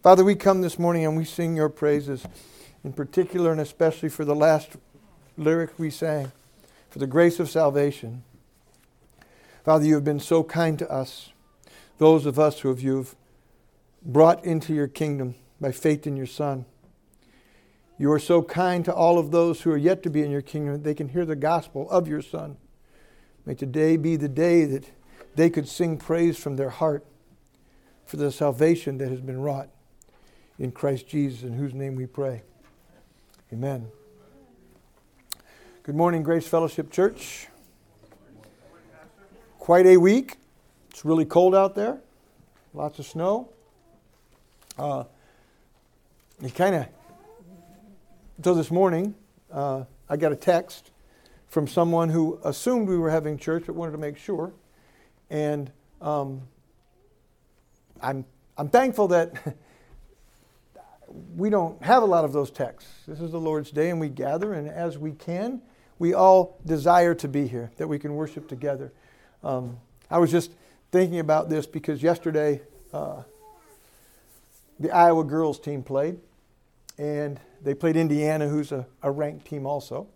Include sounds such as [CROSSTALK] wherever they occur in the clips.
Father, we come this morning and we sing your praises, in particular and especially for the last lyric we sang, for the grace of salvation. Father, you have been so kind to us, those of us who have you've brought into your kingdom by faith in your Son. You are so kind to all of those who are yet to be in your kingdom that they can hear the gospel of your Son. May today be the day that they could sing praise from their heart for the salvation that has been wrought in Christ Jesus, in whose name we pray. Amen. Good morning, Grace Fellowship Church. Quite a week. It's really cold out there, lots of snow. Uh, it kind of so this morning, uh, I got a text from someone who assumed we were having church but wanted to make sure. And um, I'm, I'm thankful that [LAUGHS] we don't have a lot of those texts. This is the Lord's day, and we gather, and as we can, we all desire to be here, that we can worship together. Um, I was just thinking about this because yesterday uh, the Iowa girls team played, and they played Indiana, who's a, a ranked team also.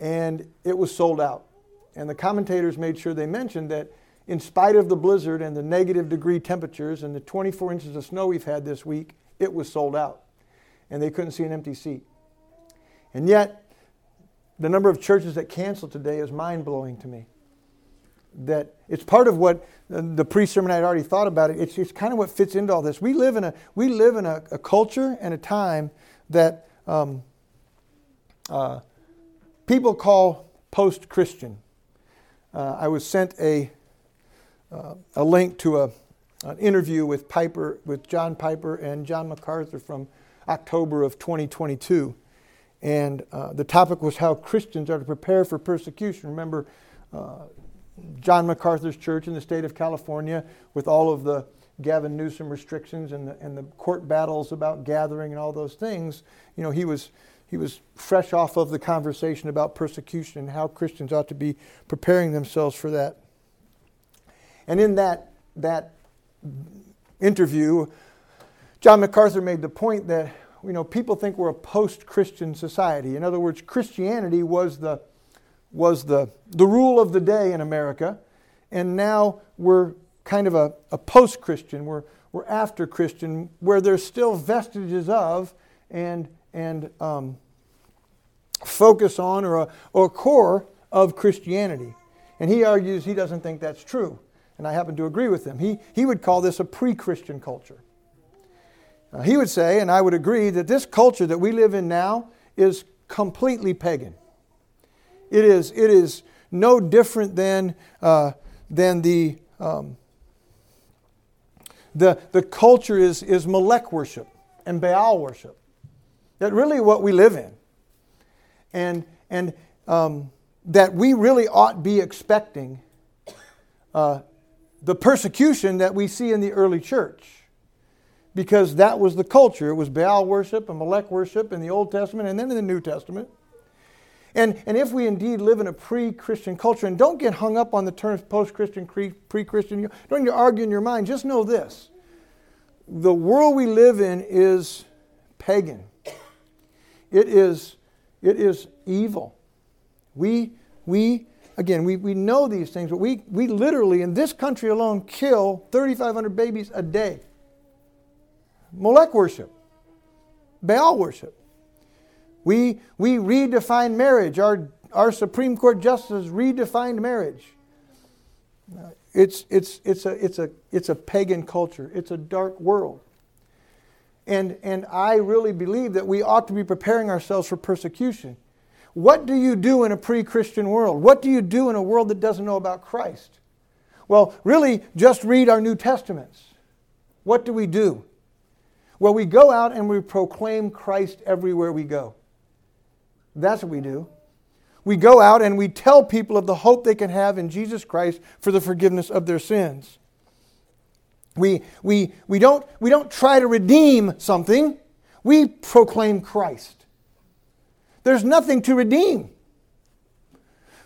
And it was sold out. And the commentators made sure they mentioned that in spite of the blizzard and the negative degree temperatures and the 24 inches of snow we've had this week, it was sold out. And they couldn't see an empty seat. And yet, the number of churches that canceled today is mind blowing to me. That it's part of what the pre sermon I had already thought about it. It's, it's kind of what fits into all this. We live in a, we live in a, a culture and a time that um, uh, people call post Christian. Uh, I was sent a, uh, a link to a, an interview with Piper, with John Piper and John MacArthur from October of 2022. And uh, the topic was how Christians are to prepare for persecution. Remember, uh, John MacArthur's church in the state of California, with all of the Gavin Newsom restrictions and the, and the court battles about gathering and all those things, you know, he was, he was fresh off of the conversation about persecution and how Christians ought to be preparing themselves for that. And in that, that interview, John MacArthur made the point that you know, people think we're a post-Christian society. In other words, Christianity was the, was the, the rule of the day in America, and now we're kind of a, a post Christian, we're, we're after Christian, where there's still vestiges of and, and um, focus on or a, or a core of Christianity. And he argues he doesn't think that's true. And I happen to agree with him. He, he would call this a pre Christian culture. Uh, he would say, and I would agree, that this culture that we live in now is completely pagan. It is, it is no different than, uh, than the, um, the, the culture is, is Molech worship and Baal worship. That really what we live in. And, and um, that we really ought be expecting uh, the persecution that we see in the early church. Because that was the culture. It was Baal worship and Molech worship in the Old Testament and then in the New Testament. And, and if we indeed live in a pre Christian culture, and don't get hung up on the terms post Christian, pre Christian, don't you argue in your mind, just know this the world we live in is pagan, it is, it is evil. We, we again, we, we know these things, but we, we literally, in this country alone, kill 3,500 babies a day. Molech worship, Baal worship. We, we redefine marriage. Our, our Supreme Court justices redefined marriage. Uh, it's, it's, it's, a, it's, a, it's a pagan culture, it's a dark world. And, and I really believe that we ought to be preparing ourselves for persecution. What do you do in a pre Christian world? What do you do in a world that doesn't know about Christ? Well, really, just read our New Testaments. What do we do? Well, we go out and we proclaim Christ everywhere we go. That's what we do. We go out and we tell people of the hope they can have in Jesus Christ for the forgiveness of their sins. We, we, we, don't, we don't try to redeem something, we proclaim Christ. There's nothing to redeem.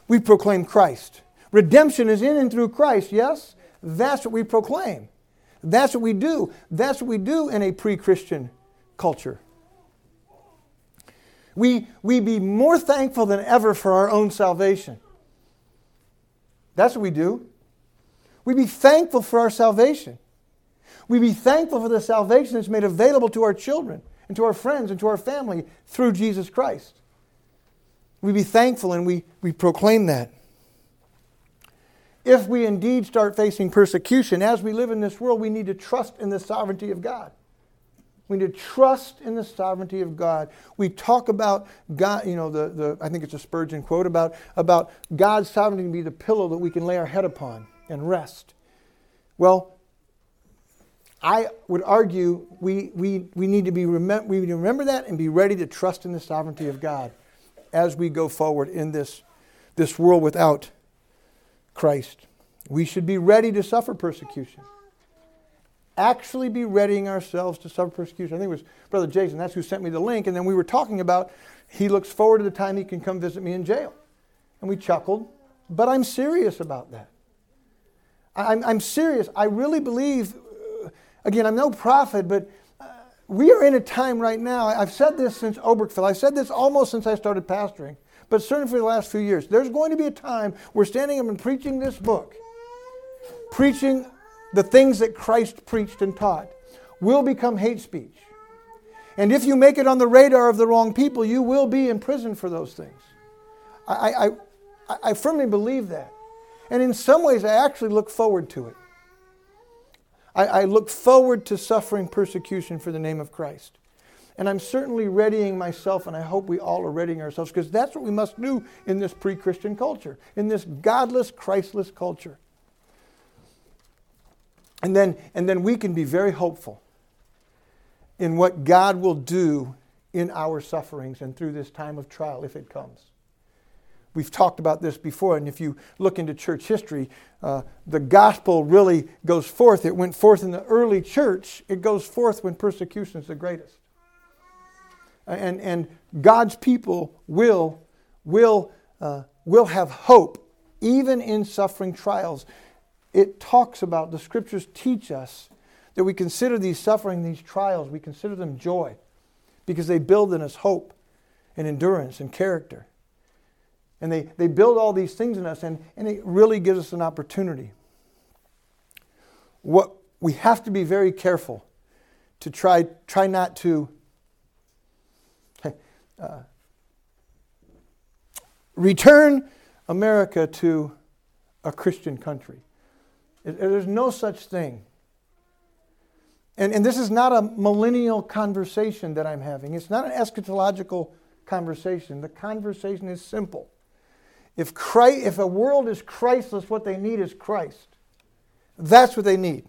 We proclaim Christ. Redemption is in and through Christ, yes? That's what we proclaim. That's what we do. That's what we do in a pre Christian culture. We, we be more thankful than ever for our own salvation. That's what we do. We be thankful for our salvation. We be thankful for the salvation that's made available to our children and to our friends and to our family through Jesus Christ. We be thankful and we, we proclaim that. If we indeed start facing persecution as we live in this world, we need to trust in the sovereignty of God. We need to trust in the sovereignty of God. We talk about God, you know, the, the I think it's a Spurgeon quote about, about God's sovereignty to be the pillow that we can lay our head upon and rest. Well, I would argue we, we, we, need to be remem- we need to remember that and be ready to trust in the sovereignty of God as we go forward in this, this world without Christ. We should be ready to suffer persecution actually be readying ourselves to suffer persecution. I think it was Brother Jason, that's who sent me the link. And then we were talking about he looks forward to the time he can come visit me in jail. And we chuckled, but I'm serious about that. I'm, I'm serious. I really believe, uh, again, I'm no prophet, but we are in a time right now. I've said this since Obergefell. I've said this almost since I started pastoring, but certainly for the last few years. There's going to be a time we're standing up and preaching this book, preaching the things that Christ preached and taught will become hate speech. And if you make it on the radar of the wrong people, you will be in prison for those things. I, I, I firmly believe that. And in some ways, I actually look forward to it. I, I look forward to suffering persecution for the name of Christ. And I'm certainly readying myself, and I hope we all are readying ourselves, because that's what we must do in this pre Christian culture, in this godless, Christless culture. And then, and then we can be very hopeful in what God will do in our sufferings and through this time of trial if it comes. We've talked about this before, and if you look into church history, uh, the gospel really goes forth. It went forth in the early church, it goes forth when persecution is the greatest. And, and God's people will, will, uh, will have hope even in suffering trials it talks about, the scriptures teach us that we consider these suffering, these trials, we consider them joy because they build in us hope and endurance and character. And they, they build all these things in us, and, and it really gives us an opportunity. What we have to be very careful to try, try not to [LAUGHS] uh, return America to a Christian country. There's no such thing. And, and this is not a millennial conversation that I'm having. It's not an eschatological conversation. The conversation is simple. If, Christ, if a world is Christless, what they need is Christ. That's what they need.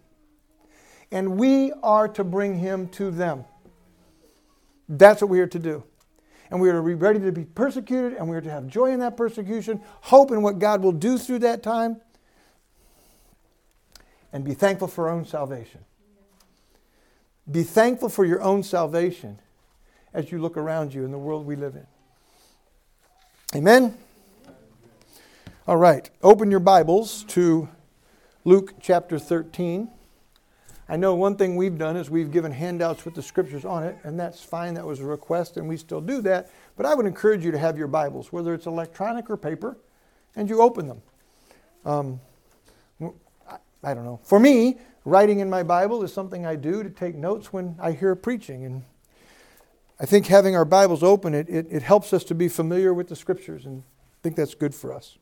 And we are to bring him to them. That's what we are to do. And we are to be ready to be persecuted, and we are to have joy in that persecution, hope in what God will do through that time and be thankful for our own salvation. Be thankful for your own salvation as you look around you in the world we live in. Amen? All right, open your Bibles to Luke chapter 13. I know one thing we've done is we've given handouts with the scriptures on it, and that's fine. That was a request, and we still do that. But I would encourage you to have your Bibles, whether it's electronic or paper, and you open them. Um, I don't know. For me, writing in my Bible is something I do to take notes when I hear preaching. And I think having our Bibles open, it, it, it helps us to be familiar with the Scriptures, and I think that's good for us.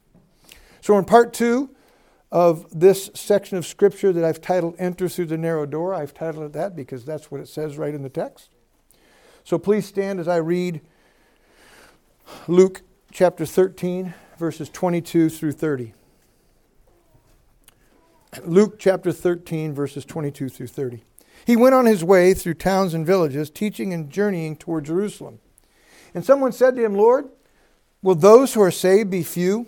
So, in part two of this section of Scripture that I've titled Enter Through the Narrow Door, I've titled it that because that's what it says right in the text. So, please stand as I read Luke chapter 13, verses 22 through 30. Luke chapter 13, verses 22 through 30. He went on his way through towns and villages, teaching and journeying toward Jerusalem. And someone said to him, Lord, will those who are saved be few?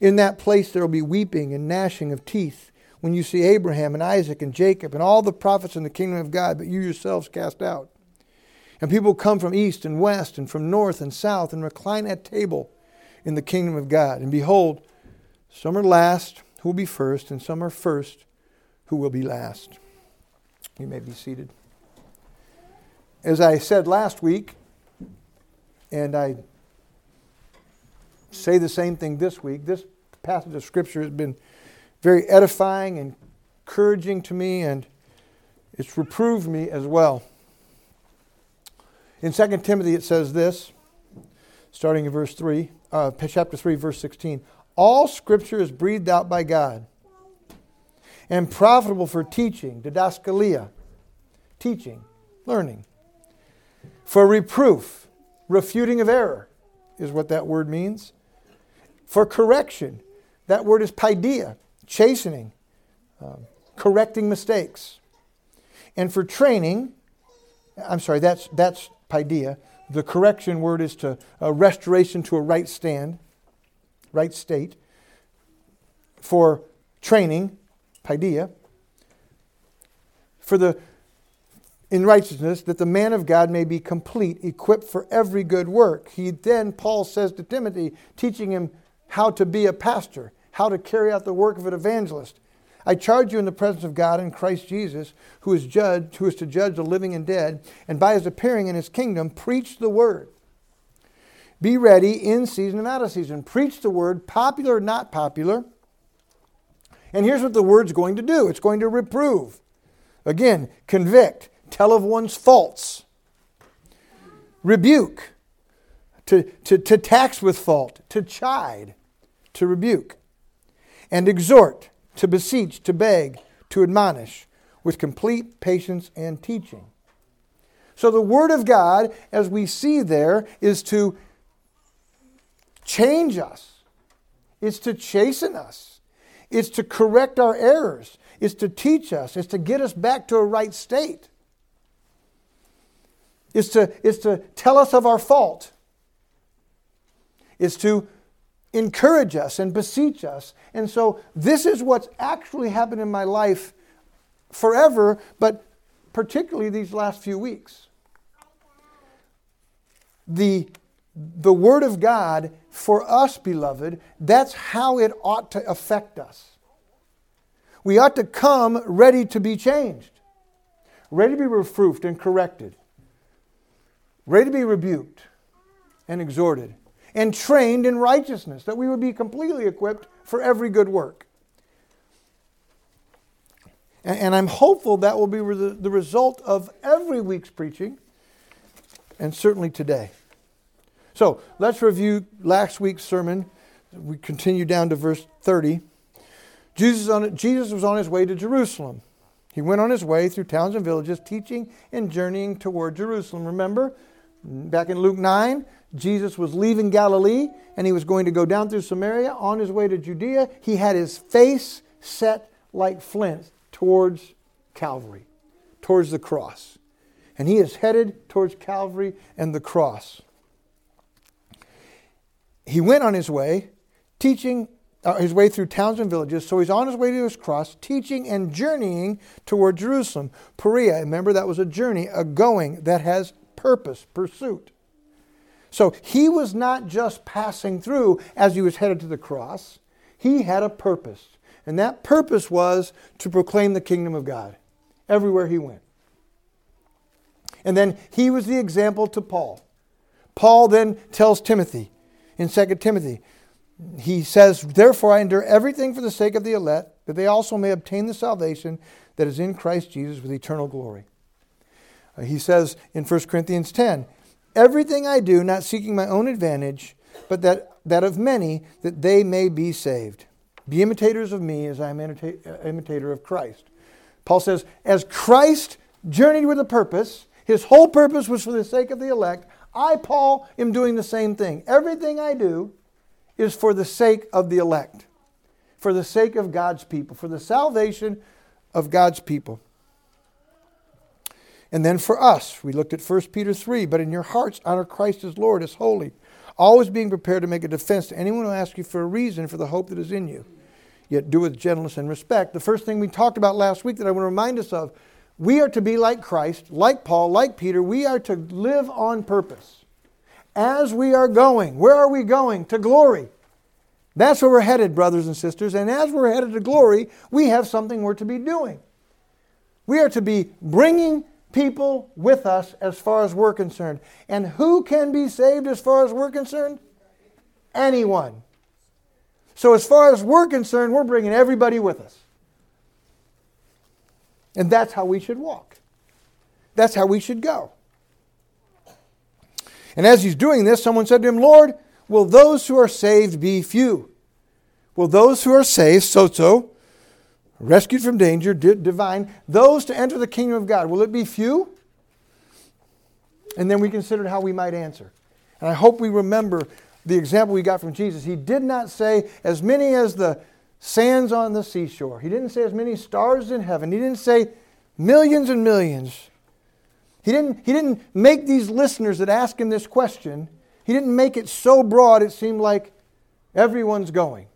In that place there will be weeping and gnashing of teeth when you see Abraham and Isaac and Jacob and all the prophets in the kingdom of God, but you yourselves cast out. And people come from east and west and from north and south and recline at table in the kingdom of God. And behold, some are last who will be first, and some are first who will be last. You may be seated. As I said last week, and I say the same thing this week, this passage of Scripture has been very edifying and encouraging to me, and it's reproved me as well. In 2 Timothy, it says this, starting in verse 3, uh, chapter 3, verse 16 All Scripture is breathed out by God and profitable for teaching, didaskalia, teaching, learning, for reproof, refuting of error is what that word means, for correction. That word is paideia, chastening, um, correcting mistakes. And for training, I'm sorry, that's, that's paideia. The correction word is to uh, restoration to a right stand, right state. For training, paideia, for the in righteousness, that the man of God may be complete, equipped for every good work. He then, Paul says to Timothy, teaching him how to be a pastor, how to carry out the work of an evangelist. I charge you in the presence of God and Christ Jesus, who is judge, who is to judge the living and dead, and by his appearing in his kingdom, preach the word. Be ready in season and out of season. Preach the word, popular or not popular. And here's what the word's going to do it's going to reprove. Again, convict, tell of one's faults, rebuke, to, to, to tax with fault, to chide, to rebuke, and exhort, to beseech, to beg, to admonish, with complete patience and teaching. So the Word of God, as we see there, is to change us, it's to chasten us it's to correct our errors. It's to teach us. It's to get us back to a right state. It's to, it's to tell us of our fault. It's to encourage us and beseech us. And so, this is what's actually happened in my life forever, but particularly these last few weeks. The, the Word of God for us, beloved, that's how it ought to affect us. We ought to come ready to be changed, ready to be reproofed and corrected, ready to be rebuked and exhorted, and trained in righteousness, that we would be completely equipped for every good work. And, I'm hopeful that will be the result of every week's preaching, and certainly today. So let's review last week's sermon. We continue down to verse 30. Jesus, on, Jesus was on his way to Jerusalem. He went on his way through towns and villages, teaching and journeying toward Jerusalem. Remember, back in Luke 9, Jesus was leaving Galilee and he was going to go down through Samaria on his way to Judea. He had his face set like flint towards Calvary, towards the cross. And he is headed towards Calvary and the cross he went on his way, teaching uh, his way through towns and villages. So he's on his way to his cross, teaching and journeying toward Jerusalem. Poreia, remember that was a journey, a going that has purpose, pursuit. So he was not just passing through as he was headed to the cross, he had a purpose. And that purpose was to proclaim the kingdom of God everywhere he went. And then he was the example to Paul. Paul then tells Timothy, in 2 Timothy. He says, Therefore I endure everything for the sake of the elect, that they also may obtain the salvation that is in Christ Jesus with eternal glory. He says in 1 Corinthians 10, Everything I do, not seeking my own advantage, but that, that of many, that they may be saved. Be imitators of me as I am an uh, imitator of Christ. Paul says, As Christ journeyed with a purpose, his whole purpose was for the sake of the elect. I, Paul, am doing the same thing. Everything I do is for the sake of the elect, for the sake of God's people, for the salvation of God's people. And then for us, we looked at 1 Peter 3, but in your hearts honor Christ as Lord, as holy, always being prepared to make a defense to anyone who asks you for a reason for the hope that is in you. Yet do with gentleness and respect. The first thing we talked about last week that I want to remind us of we are to be like Christ, like Paul, like Peter. We are to live on purpose. As we are going, where are we going? To glory. That's where we're headed, brothers and sisters. And as we're headed to glory, we have something we're to be doing. We are to be bringing people with us as far as we're concerned. And who can be saved as far as we're concerned? Anyone. So, as far as we're concerned, we're bringing everybody with us. And that's how we should walk. That's how we should go. And as he's doing this, someone said to him, Lord, will those who are saved be few? Will those who are saved, so rescued from danger, divine, those to enter the kingdom of God, will it be few? And then we considered how we might answer. And I hope we remember the example we got from Jesus. He did not say, as many as the sands on the seashore. He didn't say, as many stars in heaven. He didn't say, millions and millions. He didn't, he didn't make these listeners that ask him this question, he didn't make it so broad it seemed like everyone's going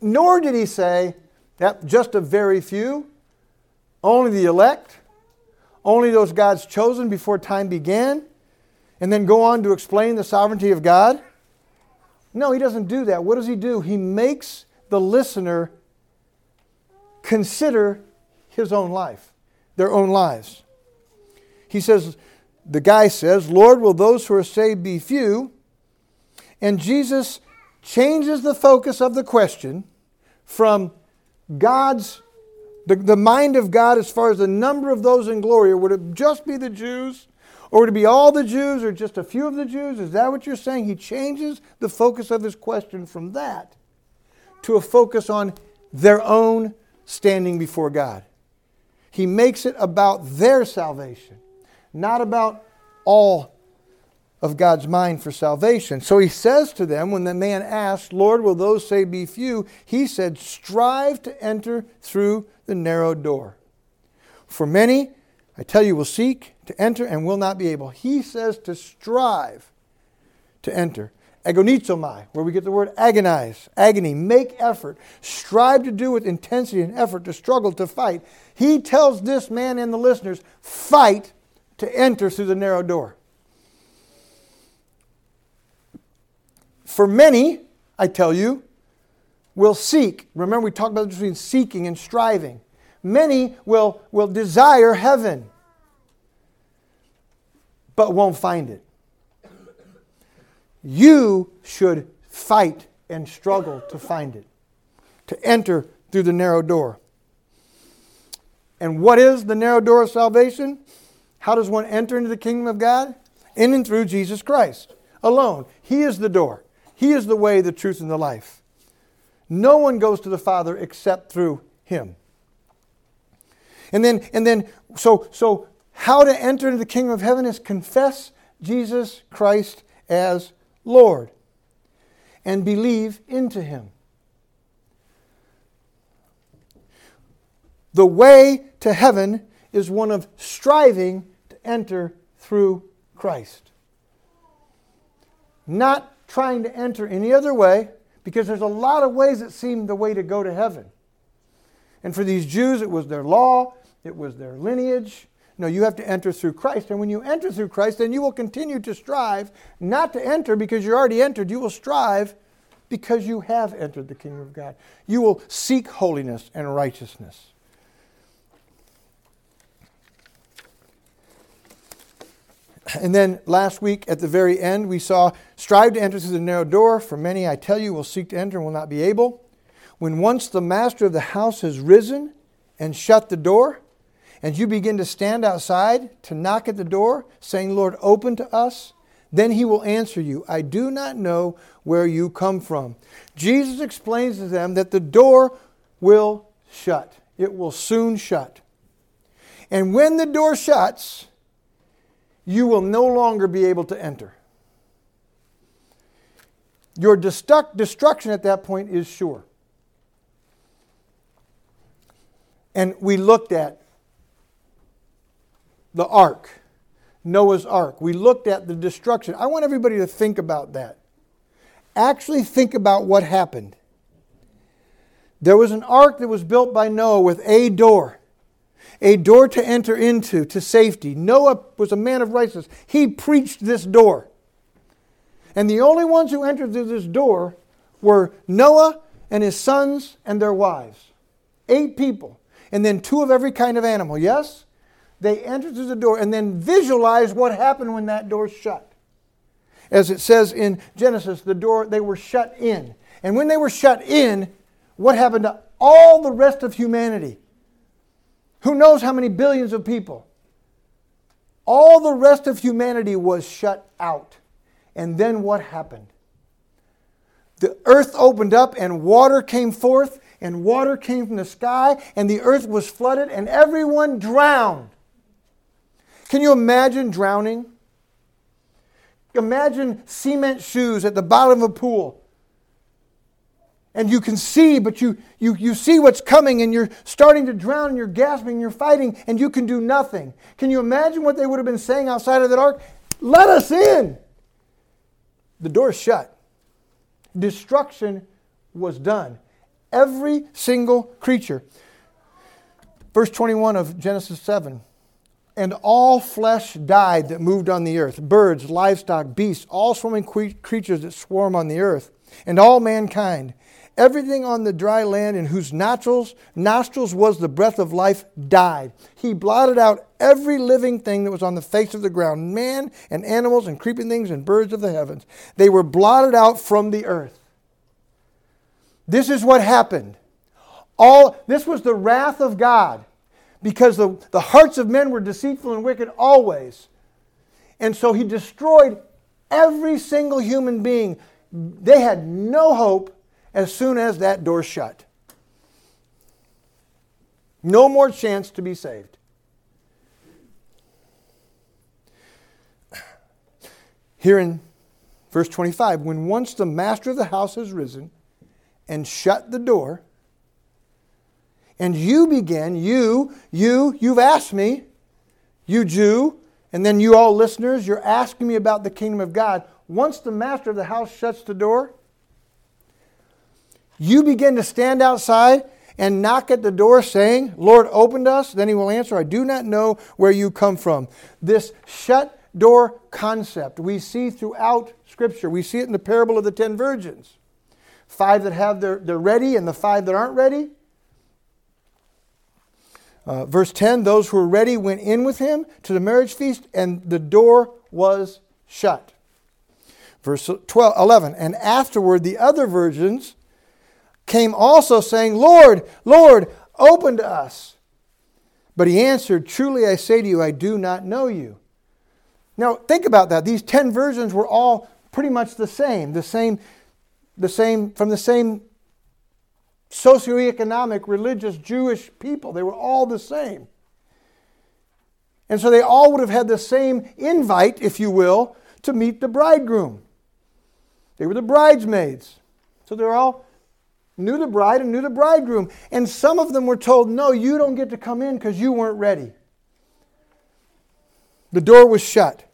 nor did he say that just a very few, only the elect, only those God's chosen before time began, and then go on to explain the sovereignty of God. No, he doesn't do that. What does he do? He makes the listener consider his own life, their own lives. He says, the guy says, Lord, will those who are saved be few? And Jesus changes the focus of the question from God's, the, the mind of God as far as the number of those in glory? Or would it just be the Jews? Or would it be all the Jews or just a few of the Jews? Is that what you're saying? He changes the focus of his question from that to a focus on their own standing before God. He makes it about their salvation, not about all of God's mind for salvation. So he says to them, when the man asked, Lord, will those say be few? He said, Strive to enter through the narrow door. For many, I tell you, will seek to enter and will not be able. He says to strive to enter. Agonizomai, where we get the word agonize, agony, make effort, strive to do with intensity and effort, to struggle, to fight. He tells this man and the listeners, fight to enter through the narrow door. For many, I tell you, will seek. Remember, we talked about between seeking and striving. Many will, will desire heaven, but won't find it. You should fight and struggle to find it, to enter through the narrow door. And what is the narrow door of salvation? How does one enter into the kingdom of God? In and through Jesus Christ alone. He is the door. He is the way, the truth, and the life. No one goes to the Father except through Him. And then, and then so, so how to enter into the kingdom of heaven is confess Jesus Christ as Lord and believe into Him. The way to heaven is one of striving to enter through Christ. Not trying to enter any other way because there's a lot of ways that seem the way to go to heaven. And for these Jews, it was their law, it was their lineage. No, you have to enter through Christ. And when you enter through Christ, then you will continue to strive not to enter because you're already entered. You will strive because you have entered the kingdom of God. You will seek holiness and righteousness. And then last week at the very end, we saw strive to enter through the narrow door, for many, I tell you, will seek to enter and will not be able. When once the master of the house has risen and shut the door, and you begin to stand outside to knock at the door, saying, Lord, open to us, then he will answer you, I do not know where you come from. Jesus explains to them that the door will shut, it will soon shut. And when the door shuts, you will no longer be able to enter. Your destruction at that point is sure. and we looked at the ark, Noah's ark. We looked at the destruction. I want everybody to think about that. Actually, think about what happened. There was an ark that was built by Noah with a door, a door to enter into to safety. Noah was a man of righteousness. He preached this door. And the only ones who entered through this door were Noah and his sons and their wives. Eight people. And then two of every kind of animal. Yes? They entered through the door and then visualized what happened when that door shut. As it says in Genesis, the door, they were shut in. And when they were shut in, what happened to all the rest of humanity? Who knows how many billions of people? All the rest of humanity was shut out. And then what happened? The earth opened up and water came forth, and water came from the sky, and the earth was flooded, and everyone drowned. Can you imagine drowning? Imagine cement shoes at the bottom of a pool and you can see, but you, you, you see what's coming, and you're starting to drown, and you're gasping, and you're fighting, and you can do nothing. Can you imagine what they would have been saying outside of that ark? Let us in! The door shut. Destruction was done. Every single creature. Verse 21 of Genesis 7 And all flesh died that moved on the earth birds, livestock, beasts, all swimming creatures that swarm on the earth, and all mankind Everything on the dry land in whose nostrils, nostrils was the breath of life died. He blotted out every living thing that was on the face of the ground man and animals and creeping things and birds of the heavens. They were blotted out from the earth. This is what happened. All, this was the wrath of God because the, the hearts of men were deceitful and wicked always. And so he destroyed every single human being. They had no hope as soon as that door shut. No more chance to be saved. Here in verse 25, when once the master of the house has risen and shut the door, and you begin, you, you, you've asked me, you Jew, and then you all listeners, you're asking me about the kingdom of God. Once the master of the house shuts the door, you begin to stand outside and knock at the door saying, Lord, open to us, then he will answer, I do not know where you come from. This shut door concept we see throughout Scripture. We see it in the parable of the ten virgins. Five that have their, they're ready and the five that aren't ready. Uh, verse 10 those who were ready went in with him to the marriage feast, and the door was shut. Verse 12, 11, and afterward the other virgins came also saying, Lord, Lord, open to us. But he answered, Truly I say to you, I do not know you. Now, think about that. These 10 versions were all pretty much the same, the same, the same, from the same socioeconomic, religious, Jewish people. They were all the same. And so they all would have had the same invite, if you will, to meet the bridegroom. They were the bridesmaids. So they're all knew the bride and knew the bridegroom. And some of them were told, No, you don't get to come in because you weren't ready. The door was shut.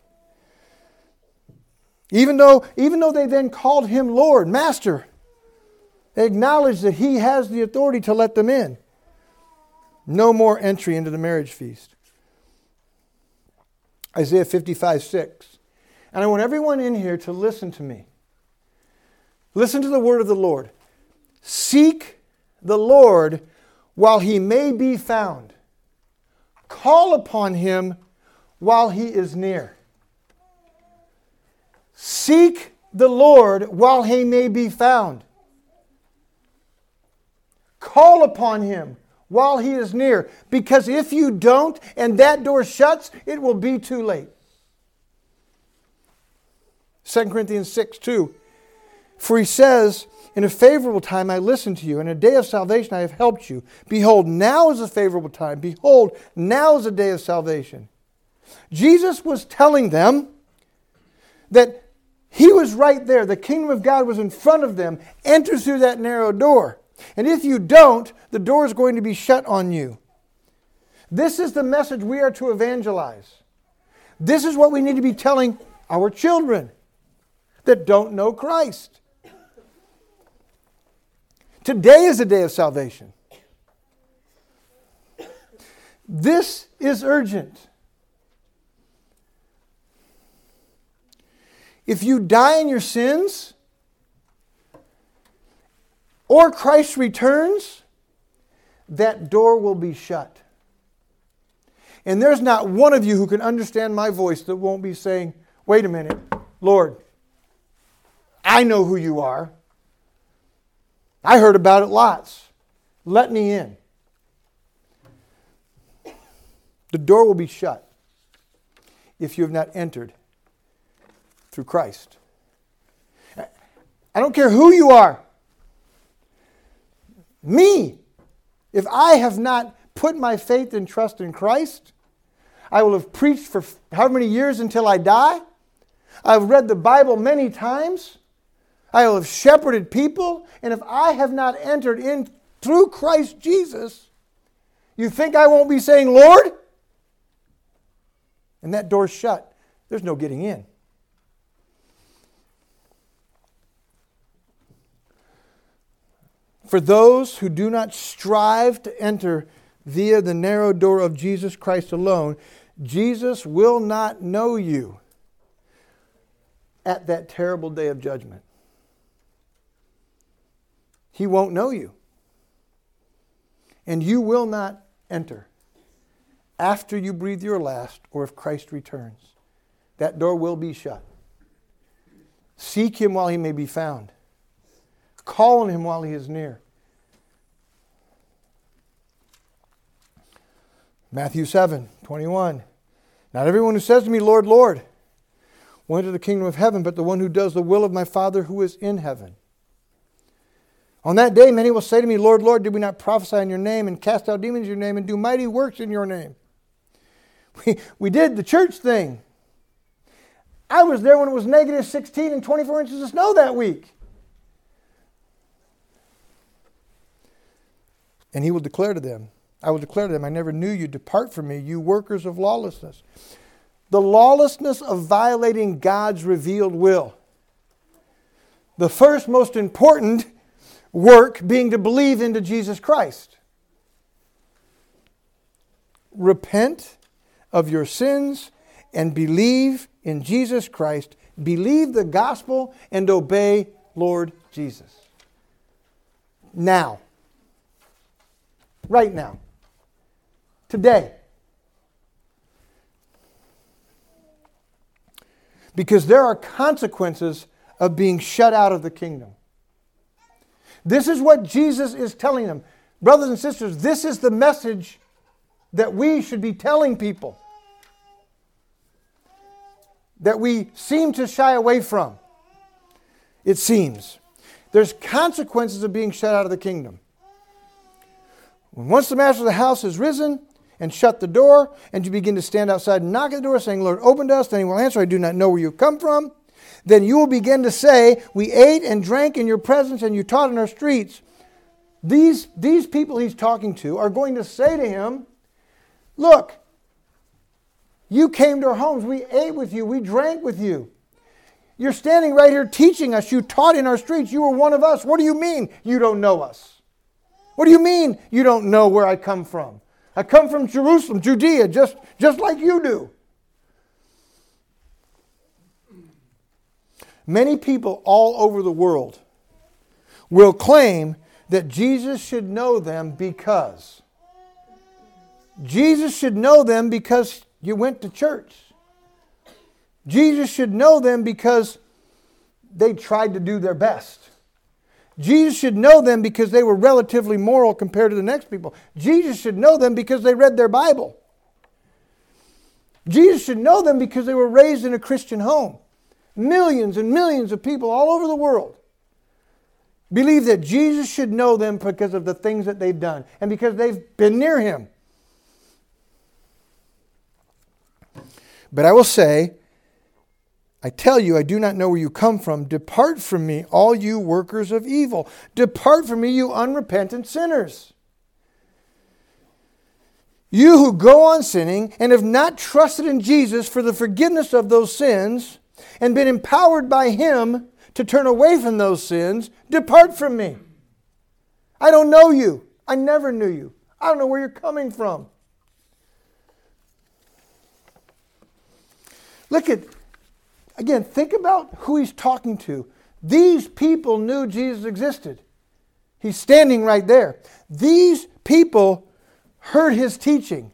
Even though, even though they then called him Lord, Master, they acknowledged that he has the authority to let them in. No more entry into the marriage feast. Isaiah 55 6. And I want everyone in here to listen to me. Listen to the word of the Lord. Seek the Lord while he may be found. Call upon him while he is near. Seek the Lord while he may be found. Call upon him while he is near, because if you don't and that door shuts, it will be too late. 2 Corinthians 6 2. For he says, in a favorable time I listened to you. In a day of salvation I have helped you. Behold, now is a favorable time. Behold, now is a day of salvation. Jesus was telling them that he was right there. The kingdom of God was in front of them. Enter through that narrow door. And if you don't, the door is going to be shut on you. This is the message we are to evangelize. This is what we need to be telling our children that don't know Christ. Today is a day of salvation. This is urgent. If you die in your sins or Christ returns, that door will be shut. And there's not one of you who can understand my voice that won't be saying, wait a minute, Lord, I know who you are. I heard about it lots. Let me in. The door will be shut if you have not entered through Christ. I don't care who you are. Me, if I have not put my faith and trust in Christ, I will have preached for how many years until I die? I've read the Bible many times. I will have shepherded people. And if I have not entered in through Christ Jesus, you think I won't be saying, Lord? And that door's shut. There's no getting in. For those who do not strive to enter via the narrow door of Jesus Christ alone, Jesus will not know you at that terrible day of judgment. He won't know you. And you will not enter after you breathe your last or if Christ returns. That door will be shut. Seek him while he may be found. Call on him while he is near. Matthew 7 21. Not everyone who says to me, Lord, Lord, will enter the kingdom of heaven, but the one who does the will of my Father who is in heaven. On that day, many will say to me, Lord, Lord, did we not prophesy in your name and cast out demons in your name and do mighty works in your name? [LAUGHS] We, we did the church thing. I was there when it was negative 16 and 24 inches of snow that week. And he will declare to them, I will declare to them, I never knew you. Depart from me, you workers of lawlessness. The lawlessness of violating God's revealed will. The first most important work being to believe into Jesus Christ. Repent of your sins and believe in Jesus Christ. Believe the gospel and obey Lord Jesus. Now. Right now. Today. Because there are consequences of being shut out of the kingdom. This is what Jesus is telling them. Brothers and sisters, this is the message that we should be telling people that we seem to shy away from. It seems. There's consequences of being shut out of the kingdom. When once the master of the house has risen and shut the door, and you begin to stand outside and knock at the door, saying, Lord, open to us, then he will answer, I do not know where you come from. Then you will begin to say, We ate and drank in your presence, and you taught in our streets. These, these people he's talking to are going to say to him, Look, you came to our homes. We ate with you. We drank with you. You're standing right here teaching us. You taught in our streets. You were one of us. What do you mean you don't know us? What do you mean you don't know where I come from? I come from Jerusalem, Judea, just, just like you do. Many people all over the world will claim that Jesus should know them because. Jesus should know them because you went to church. Jesus should know them because they tried to do their best. Jesus should know them because they were relatively moral compared to the next people. Jesus should know them because they read their Bible. Jesus should know them because they were raised in a Christian home. Millions and millions of people all over the world believe that Jesus should know them because of the things that they've done and because they've been near him. But I will say, I tell you, I do not know where you come from. Depart from me, all you workers of evil. Depart from me, you unrepentant sinners. You who go on sinning and have not trusted in Jesus for the forgiveness of those sins and been empowered by Him to turn away from those sins, depart from me. I don't know you. I never knew you. I don't know where you're coming from. Look at, again, think about who he's talking to. These people knew Jesus existed. He's standing right there. These people heard his teaching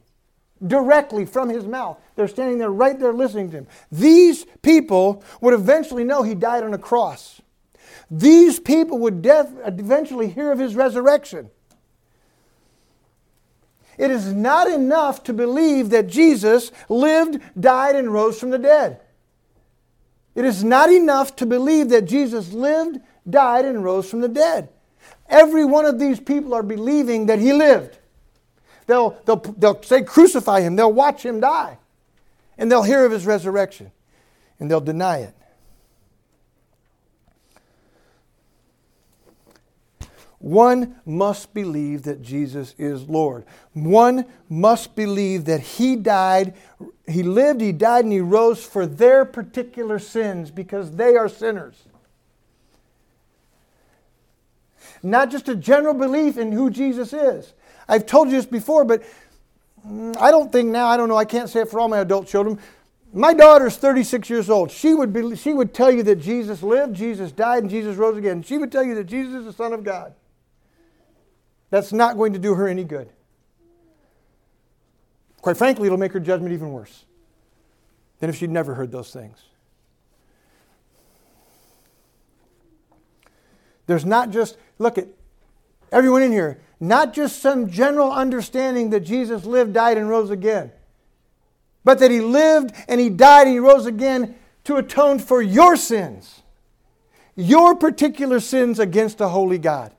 directly from his mouth. They're standing there right there listening to him. These people would eventually know he died on a cross. These people would def- eventually hear of his resurrection. It is not enough to believe that Jesus lived, died, and rose from the dead. It is not enough to believe that Jesus lived, died, and rose from the dead. Every one of these people are believing that he lived. They'll, they'll, they'll say, crucify him. They'll watch him die. And they'll hear of his resurrection. And they'll deny it. One must believe that Jesus is Lord. One must believe that He died, He lived, He died, and He rose for their particular sins because they are sinners. Not just a general belief in who Jesus is. I've told you this before, but Mm, I don't think now, I don't know, I can't say it for all my adult children. My daughter's 36 years old. She would, be, she would tell you that Jesus lived, Jesus died, and Jesus rose again. She would tell you that Jesus is the Son of God. That's not going to do her any good. Quite frankly, it'll make her judgment even worse than if she'd never heard those things. There's not just, look at everyone in here, not just some general understanding that Jesus lived, died, and rose again, but that he lived and he died and he rose again to atone for your sins, your particular sins against a holy God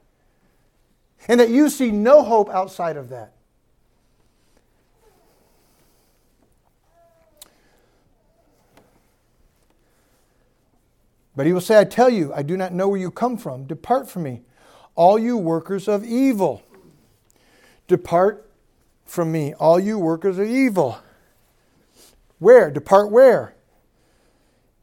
and that you see no hope outside of that. But he will say, I tell you, I do not know where you come from. Depart from me, all you workers of evil. Depart from me, all you workers of evil. Where? Depart where?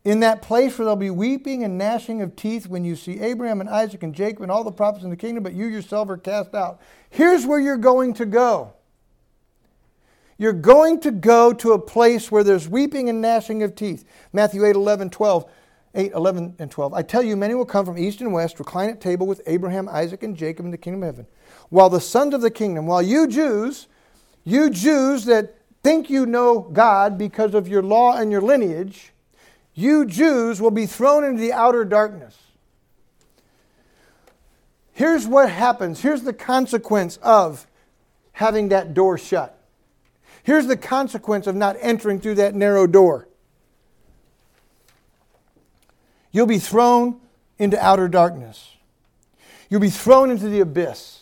in that place where there'll be weeping and gnashing of teeth when you see Abraham and Isaac and Jacob and all the prophets in the kingdom, but you yourself are cast out. Here's where you're going to go. You're going to go to a place where there's weeping and gnashing of teeth. Matthew 8, 11, 12. 8, 11, and 12. I tell you, many will come from east and west, recline at table with Abraham, Isaac, and Jacob in the kingdom of heaven. While the sons of the kingdom, while you Jews, you Jews that think you know God because of your law and your lineage, you Jews will be thrown into the outer darkness. Here's what happens. Here's the consequence of having that door shut. Here's the consequence of not entering through that narrow door. You'll be thrown into outer darkness. You'll be thrown into the abyss.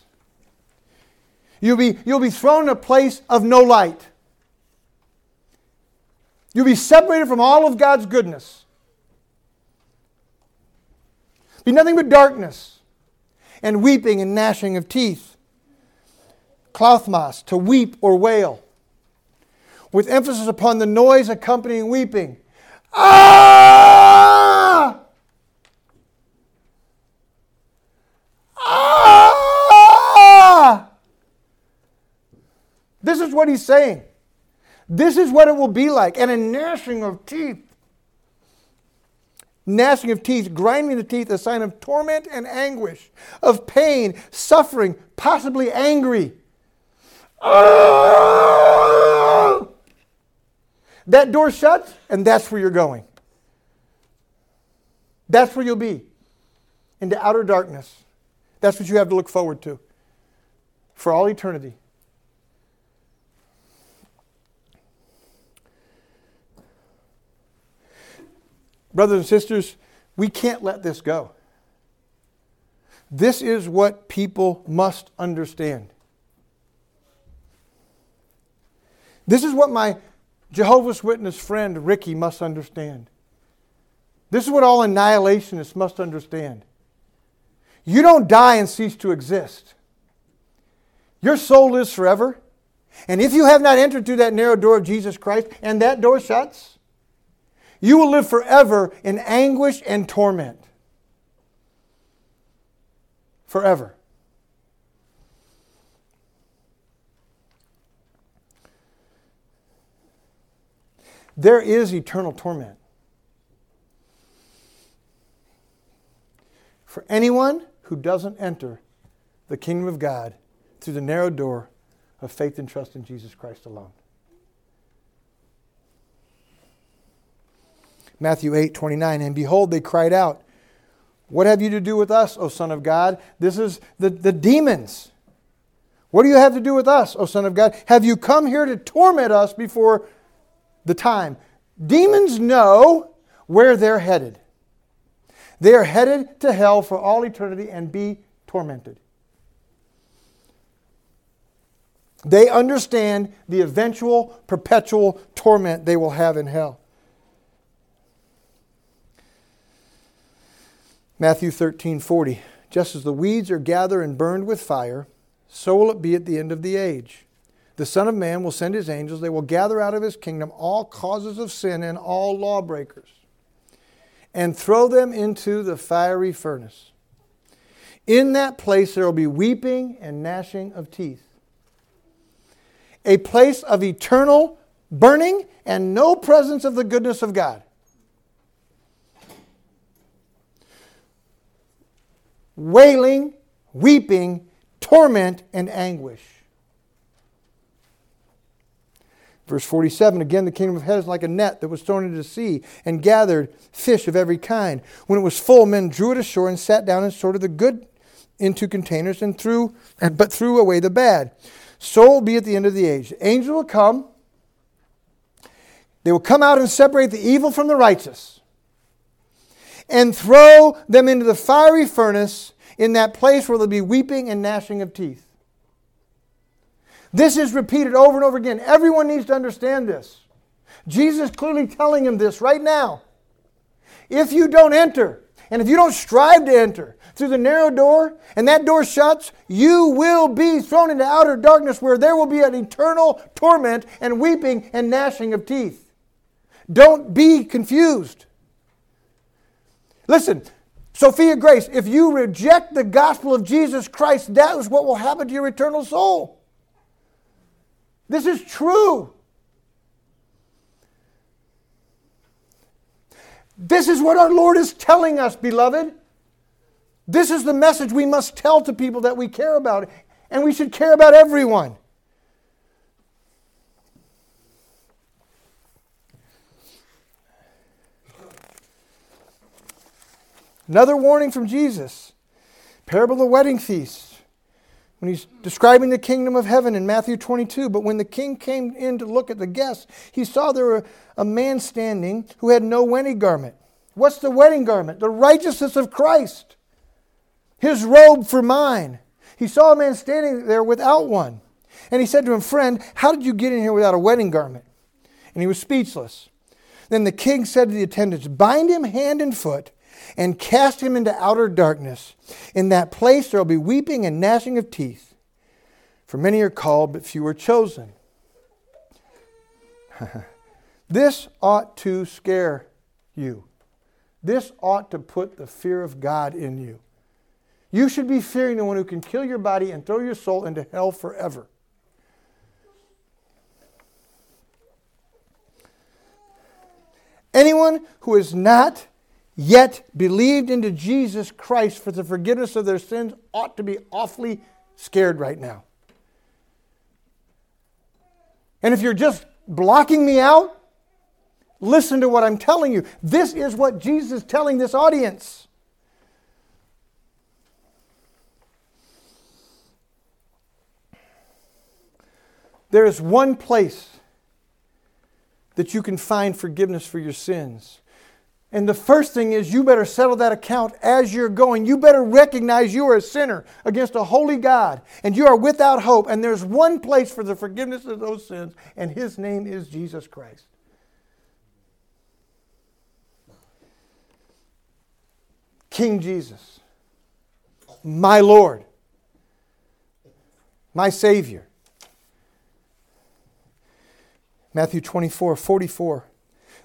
You'll be, you'll be thrown in a place of no light. You'll be separated from all of God's goodness. Be nothing but darkness and weeping and gnashing of teeth. Klauthmos, to weep or wail, with emphasis upon the noise accompanying weeping. Ah! Ah! This is what he's saying. This is what it will be like, and a gnashing of teeth. Gnashing of teeth, grinding the teeth, a sign of torment and anguish, of pain, suffering, possibly angry. That door shuts, and that's where you're going. That's where you'll be into outer darkness. That's what you have to look forward to for all eternity. Brothers and sisters, we can't let this go. This is what people must understand. This is what my Jehovah's Witness friend Ricky must understand. This is what all annihilationists must understand. You don't die and cease to exist. Your soul lives forever, And if you have not entered through that narrow door of Jesus Christ and that door shuts, you will live forever in anguish and torment. Forever. There is eternal torment. For anyone who doesn't enter the kingdom of God through the narrow door of faith and trust in Jesus Christ alone. Matthew 8, 29. And behold, they cried out, What have you to do with us, O Son of God? This is the, the demons. What do you have to do with us, O Son of God? Have you come here to torment us before the time? Demons know where they're headed. They are headed to hell for all eternity and be tormented. They understand the eventual perpetual torment they will have in hell. Matthew 13 40. Just as the weeds are gathered and burned with fire, so will it be at the end of the age. The Son of Man will send his angels. They will gather out of his kingdom all causes of sin and all lawbreakers and throw them into the fiery furnace. In that place there will be weeping and gnashing of teeth a place of eternal burning and no presence of the goodness of God. Wailing, weeping, torment, and anguish. Verse 47 again, the kingdom of heaven is like a net that was thrown into the sea and gathered fish of every kind. When it was full, men drew it ashore and sat down and sorted the good into containers and threw, but threw away the bad. So will be at the end of the age. The angel will come. They will come out and separate the evil from the righteous and throw them into the fiery furnace in that place where there'll be weeping and gnashing of teeth. This is repeated over and over again. Everyone needs to understand this. Jesus clearly telling him this right now. If you don't enter, and if you don't strive to enter through the narrow door and that door shuts, you will be thrown into outer darkness where there will be an eternal torment and weeping and gnashing of teeth. Don't be confused. Listen, Sophia Grace, if you reject the gospel of Jesus Christ, that is what will happen to your eternal soul. This is true. This is what our Lord is telling us, beloved. This is the message we must tell to people that we care about, and we should care about everyone. Another warning from Jesus parable of the wedding feast when he's describing the kingdom of heaven in Matthew 22. But when the king came in to look at the guests, he saw there were a man standing who had no wedding garment. What's the wedding garment? The righteousness of Christ. His robe for mine. He saw a man standing there without one. And he said to him, Friend, how did you get in here without a wedding garment? And he was speechless. Then the king said to the attendants, Bind him hand and foot and cast him into outer darkness. In that place there will be weeping and gnashing of teeth. For many are called, but few are chosen. [LAUGHS] this ought to scare you. This ought to put the fear of God in you. You should be fearing the one who can kill your body and throw your soul into hell forever. Anyone who is not yet believed into Jesus Christ for the forgiveness of their sins ought to be awfully scared right now. And if you're just blocking me out, listen to what I'm telling you. This is what Jesus is telling this audience. There is one place that you can find forgiveness for your sins. And the first thing is you better settle that account as you're going. You better recognize you are a sinner against a holy God and you are without hope. And there's one place for the forgiveness of those sins, and his name is Jesus Christ. King Jesus, my Lord, my Savior. Matthew 24, 44.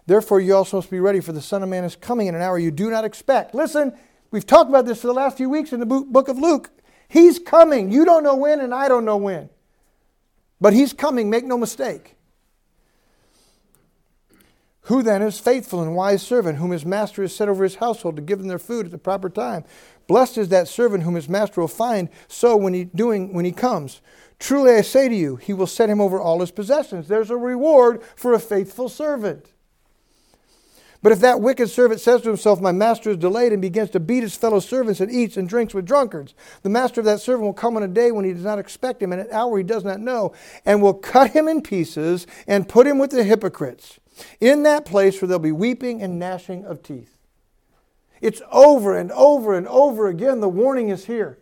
Therefore, you also must be ready, for the Son of Man is coming in an hour you do not expect. Listen, we've talked about this for the last few weeks in the book of Luke. He's coming. You don't know when, and I don't know when. But He's coming, make no mistake. Who then is faithful and wise servant, whom his master has set over his household to give them their food at the proper time? Blessed is that servant whom his master will find so when he doing when he comes. Truly I say to you, he will set him over all his possessions. There's a reward for a faithful servant. But if that wicked servant says to himself, My master is delayed, and begins to beat his fellow servants and eats and drinks with drunkards, the master of that servant will come on a day when he does not expect him, and an hour he does not know, and will cut him in pieces and put him with the hypocrites. In that place where there'll be weeping and gnashing of teeth. It's over and over and over again. The warning is here.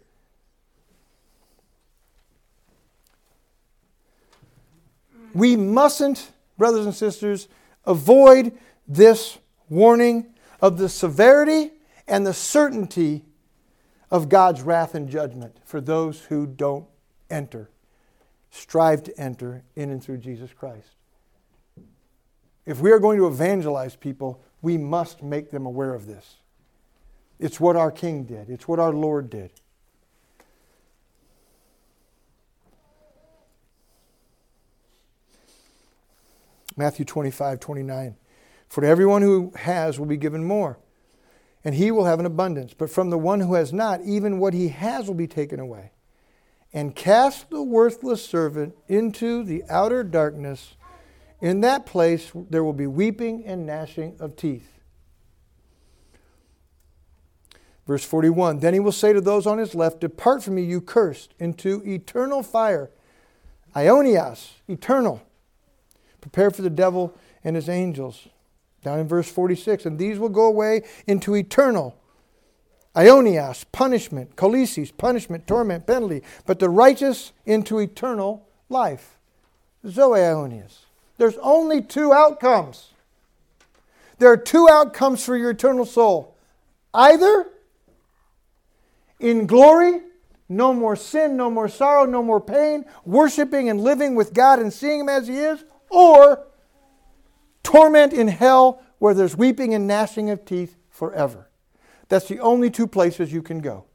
We mustn't, brothers and sisters, avoid this warning of the severity and the certainty of God's wrath and judgment for those who don't enter, strive to enter in and through Jesus Christ. If we are going to evangelize people, we must make them aware of this. It's what our King did, it's what our Lord did. Matthew 25, 29. For to everyone who has will be given more, and he will have an abundance. But from the one who has not, even what he has will be taken away. And cast the worthless servant into the outer darkness. In that place there will be weeping and gnashing of teeth. Verse 41 Then he will say to those on his left, Depart from me, you cursed, into eternal fire. Aionios, eternal. Prepare for the devil and his angels. Down in verse 46, and these will go away into eternal. Aionios, punishment. Kolasis, punishment, torment, penalty. But the righteous into eternal life. Zoe Aionios. There's only two outcomes. There are two outcomes for your eternal soul. Either in glory, no more sin, no more sorrow, no more pain, worshiping and living with God and seeing Him as He is, or torment in hell where there's weeping and gnashing of teeth forever. That's the only two places you can go.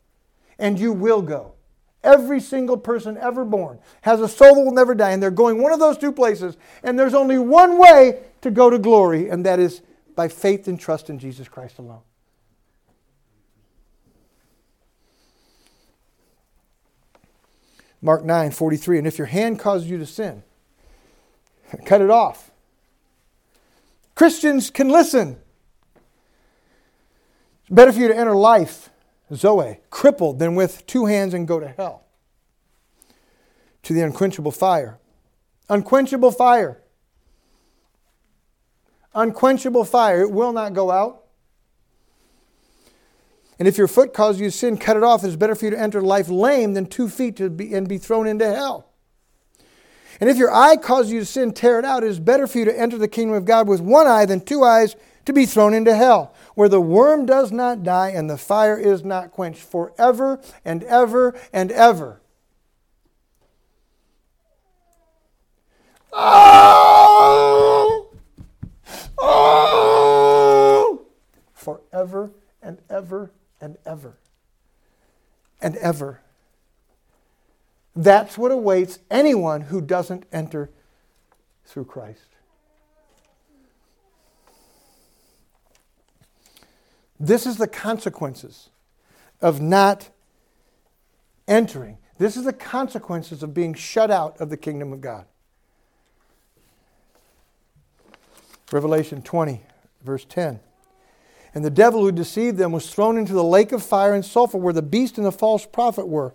And you will go. Every single person ever born has a soul that will never die, and they're going one of those two places. And there's only one way to go to glory, and that is by faith and trust in Jesus Christ alone. Mark 9, 43. And if your hand causes you to sin, [LAUGHS] cut it off. Christians can listen. It's better for you to enter life, Zoe, crippled, than with two hands and go to hell. To the unquenchable fire. Unquenchable fire. Unquenchable fire. It will not go out. And if your foot causes you sin, cut it off. It's better for you to enter life lame than two feet to be, and be thrown into hell. And if your eye causes you to sin, tear it out. It is better for you to enter the kingdom of God with one eye than two eyes to be thrown into hell, where the worm does not die and the fire is not quenched forever and ever and ever. Oh! Oh! Forever and ever and ever and ever. That's what awaits anyone who doesn't enter through Christ. This is the consequences of not entering. This is the consequences of being shut out of the kingdom of God. Revelation 20, verse 10. And the devil who deceived them was thrown into the lake of fire and sulfur where the beast and the false prophet were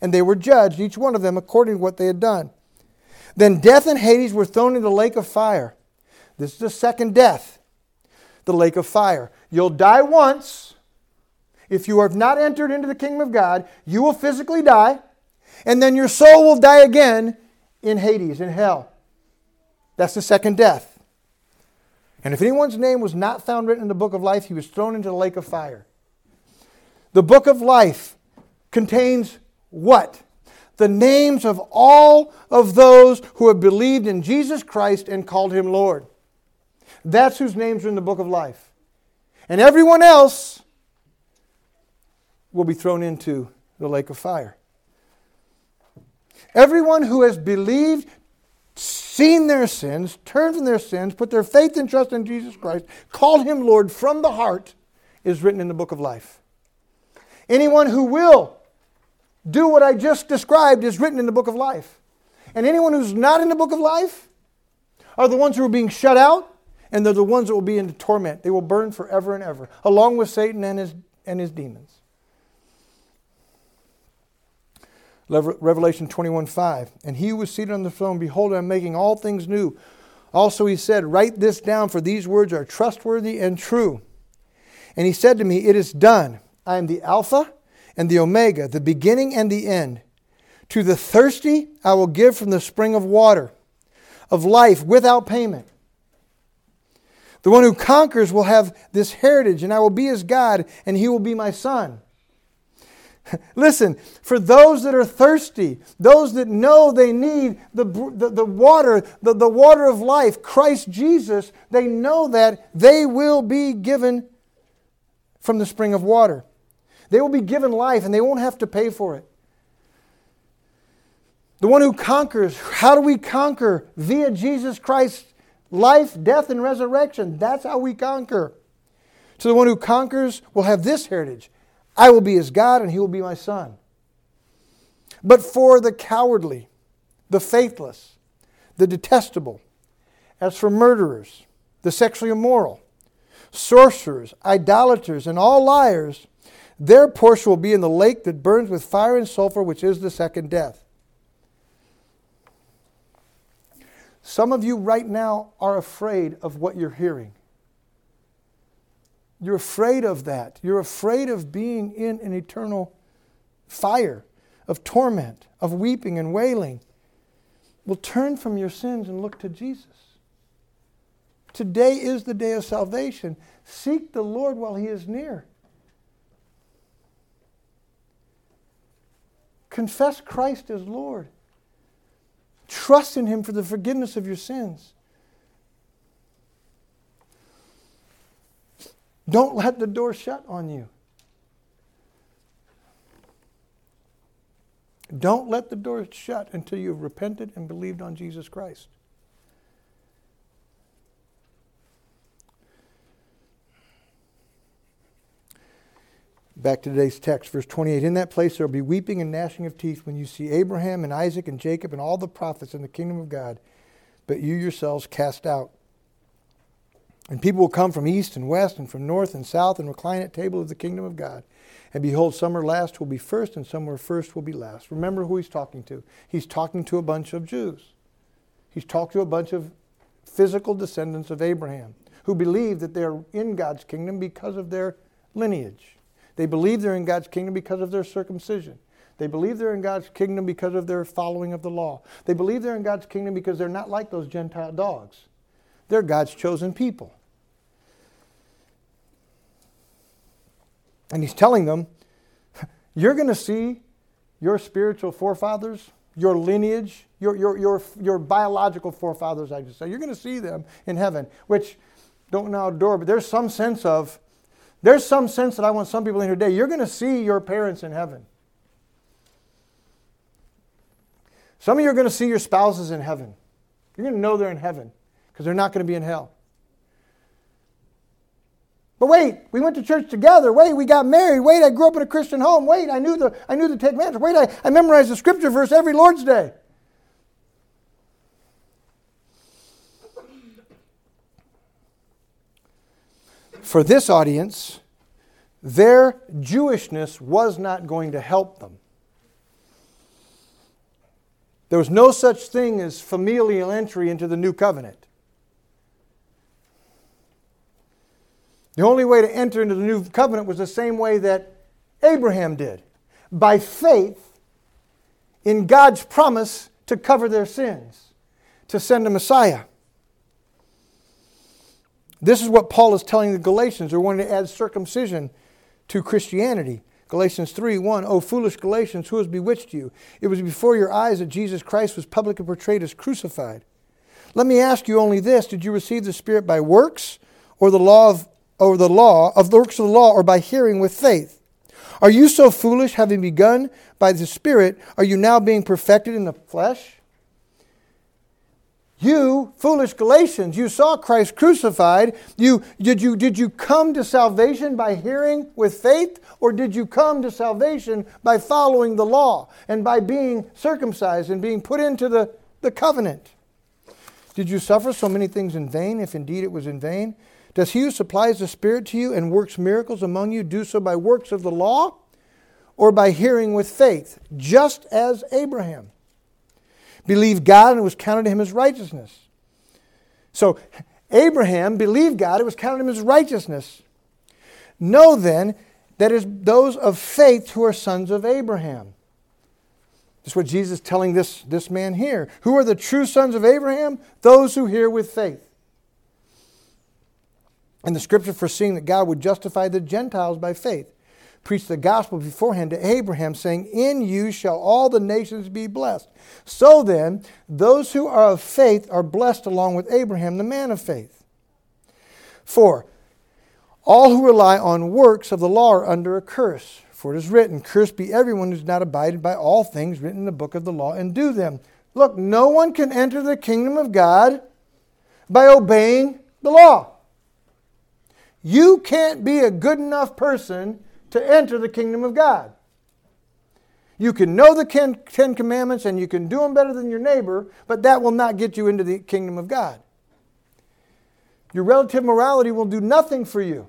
and they were judged, each one of them according to what they had done. Then death and Hades were thrown into the lake of fire. This is the second death, the lake of fire. You'll die once. If you have not entered into the kingdom of God, you will physically die, and then your soul will die again in Hades, in hell. That's the second death. And if anyone's name was not found written in the book of life, he was thrown into the lake of fire. The book of life contains what? The names of all of those who have believed in Jesus Christ and called him Lord. That's whose names are in the book of life. And everyone else will be thrown into the lake of fire. Everyone who has believed, seen their sins, turned from their sins, put their faith and trust in Jesus Christ, called him Lord from the heart, is written in the book of life. Anyone who will do what I just described is written in the book of life. And anyone who's not in the book of life are the ones who are being shut out, and they're the ones that will be in the torment. They will burn forever and ever, along with Satan and his, and his demons. Revelation 21 5. And he who was seated on the throne, behold, I'm making all things new. Also, he said, Write this down, for these words are trustworthy and true. And he said to me, It is done. I am the Alpha and the Omega, the beginning and the end. To the thirsty, I will give from the spring of water, of life without payment. The one who conquers will have this heritage, and I will be his God, and he will be my son. [LAUGHS] Listen, for those that are thirsty, those that know they need the, the, the water, the, the water of life, Christ Jesus, they know that they will be given from the spring of water. They will be given life and they won't have to pay for it. The one who conquers, how do we conquer? Via Jesus Christ, life, death, and resurrection. That's how we conquer. So the one who conquers will have this heritage I will be his God and he will be my son. But for the cowardly, the faithless, the detestable, as for murderers, the sexually immoral, sorcerers, idolaters, and all liars, their portion will be in the lake that burns with fire and sulfur, which is the second death. Some of you right now are afraid of what you're hearing. You're afraid of that. You're afraid of being in an eternal fire, of torment, of weeping and wailing. Well, turn from your sins and look to Jesus. Today is the day of salvation. Seek the Lord while he is near. Confess Christ as Lord. Trust in him for the forgiveness of your sins. Don't let the door shut on you. Don't let the door shut until you've repented and believed on Jesus Christ. Back to today's text, verse 28. In that place there will be weeping and gnashing of teeth when you see Abraham and Isaac and Jacob and all the prophets in the kingdom of God, but you yourselves cast out. And people will come from east and west and from north and south and recline at table of the kingdom of God. And behold, some are last will be first, and some are first will be last. Remember who he's talking to. He's talking to a bunch of Jews. He's talking to a bunch of physical descendants of Abraham who believe that they're in God's kingdom because of their lineage. They believe they're in God's kingdom because of their circumcision. They believe they're in God's kingdom because of their following of the law. They believe they're in God's kingdom because they're not like those Gentile dogs. They're God's chosen people. And he's telling them, [LAUGHS] you're going to see your spiritual forefathers, your lineage, your, your, your, your biological forefathers, I just say. You're going to see them in heaven, which don't now adore, but there's some sense of, there's some sense that I want some people in here today. You're going to see your parents in heaven. Some of you are going to see your spouses in heaven. You're going to know they're in heaven because they're not going to be in hell. But wait, we went to church together. Wait, we got married. Wait, I grew up in a Christian home. Wait, I knew the I knew the Ten Commandments. Wait, I, I memorized the scripture verse every Lord's Day. For this audience, their Jewishness was not going to help them. There was no such thing as familial entry into the new covenant. The only way to enter into the new covenant was the same way that Abraham did by faith in God's promise to cover their sins, to send a Messiah. This is what Paul is telling the Galatians. They're wanting to add circumcision to Christianity. Galatians 3 1, O foolish Galatians, who has bewitched you? It was before your eyes that Jesus Christ was publicly portrayed as crucified. Let me ask you only this Did you receive the Spirit by works, or the law of, or the law of the works of the law, or by hearing with faith? Are you so foolish, having begun by the Spirit, are you now being perfected in the flesh? You, foolish Galatians, you saw Christ crucified. You, did, you, did you come to salvation by hearing with faith, or did you come to salvation by following the law and by being circumcised and being put into the, the covenant? Did you suffer so many things in vain, if indeed it was in vain? Does he who supplies the Spirit to you and works miracles among you do so by works of the law or by hearing with faith, just as Abraham? Believed God and it was counted to him as righteousness. So Abraham believed God, it was counted to him as righteousness. Know then that is those of faith who are sons of Abraham. That's what Jesus is telling this, this man here. Who are the true sons of Abraham? Those who hear with faith. And the scripture foreseeing that God would justify the Gentiles by faith preached the gospel beforehand to Abraham, saying, In you shall all the nations be blessed. So then, those who are of faith are blessed along with Abraham, the man of faith. Four, all who rely on works of the law are under a curse. For it is written, Cursed be everyone who does not abide by all things written in the book of the law and do them. Look, no one can enter the kingdom of God by obeying the law. You can't be a good enough person to enter the kingdom of God. You can know the Ten Commandments and you can do them better than your neighbor, but that will not get you into the kingdom of God. Your relative morality will do nothing for you.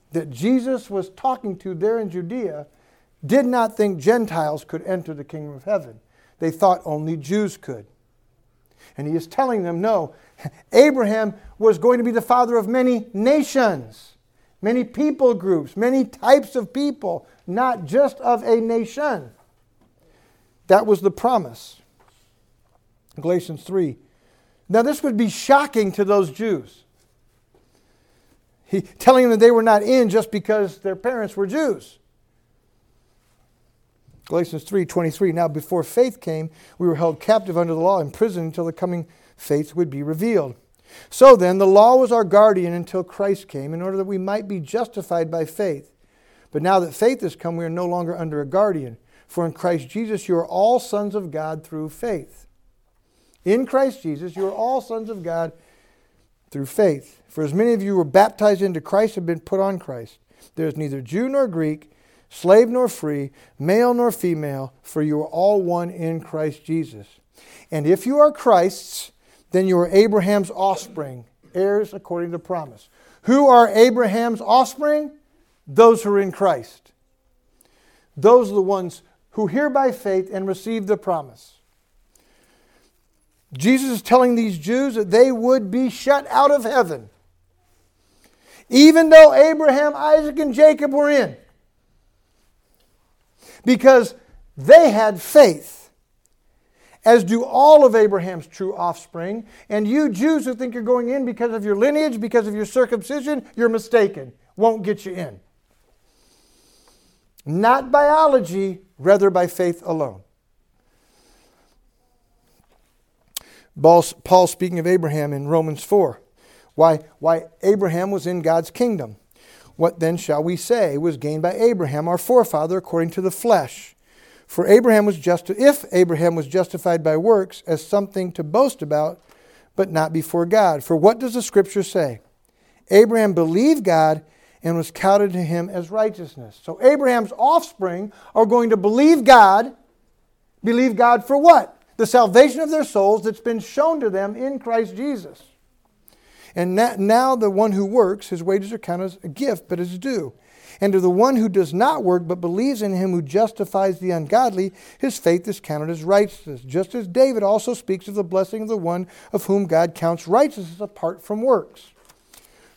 that Jesus was talking to there in Judea did not think Gentiles could enter the kingdom of heaven. They thought only Jews could. And he is telling them, no, [LAUGHS] Abraham was going to be the father of many nations, many people groups, many types of people, not just of a nation. That was the promise. Galatians 3. Now, this would be shocking to those Jews. He, telling them that they were not in just because their parents were Jews. Galatians 3:23 Now before faith came we were held captive under the law in prison until the coming faith would be revealed. So then the law was our guardian until Christ came in order that we might be justified by faith. But now that faith has come we are no longer under a guardian for in Christ Jesus you are all sons of God through faith. In Christ Jesus you are all sons of God through faith. For as many of you were baptized into Christ have been put on Christ. There is neither Jew nor Greek, slave nor free, male nor female, for you are all one in Christ Jesus. And if you are Christ's, then you are Abraham's offspring, heirs according to promise. Who are Abraham's offspring? Those who are in Christ. Those are the ones who hear by faith and receive the promise. Jesus is telling these Jews that they would be shut out of heaven. Even though Abraham, Isaac, and Jacob were in. Because they had faith, as do all of Abraham's true offspring. And you Jews who think you're going in because of your lineage, because of your circumcision, you're mistaken. Won't get you in. Not biology, rather by faith alone. Paul speaking of Abraham in Romans 4. Why, why Abraham was in God's kingdom. What then shall we say was gained by Abraham, our forefather, according to the flesh? For Abraham was just if Abraham was justified by works as something to boast about, but not before God. For what does the scripture say? Abraham believed God and was counted to him as righteousness. So Abraham's offspring are going to believe God. Believe God for what? The salvation of their souls that's been shown to them in Christ Jesus. And now the one who works, his wages are counted as a gift, but as due. And to the one who does not work, but believes in him who justifies the ungodly, his faith is counted as righteousness. Just as David also speaks of the blessing of the one of whom God counts righteousness apart from works.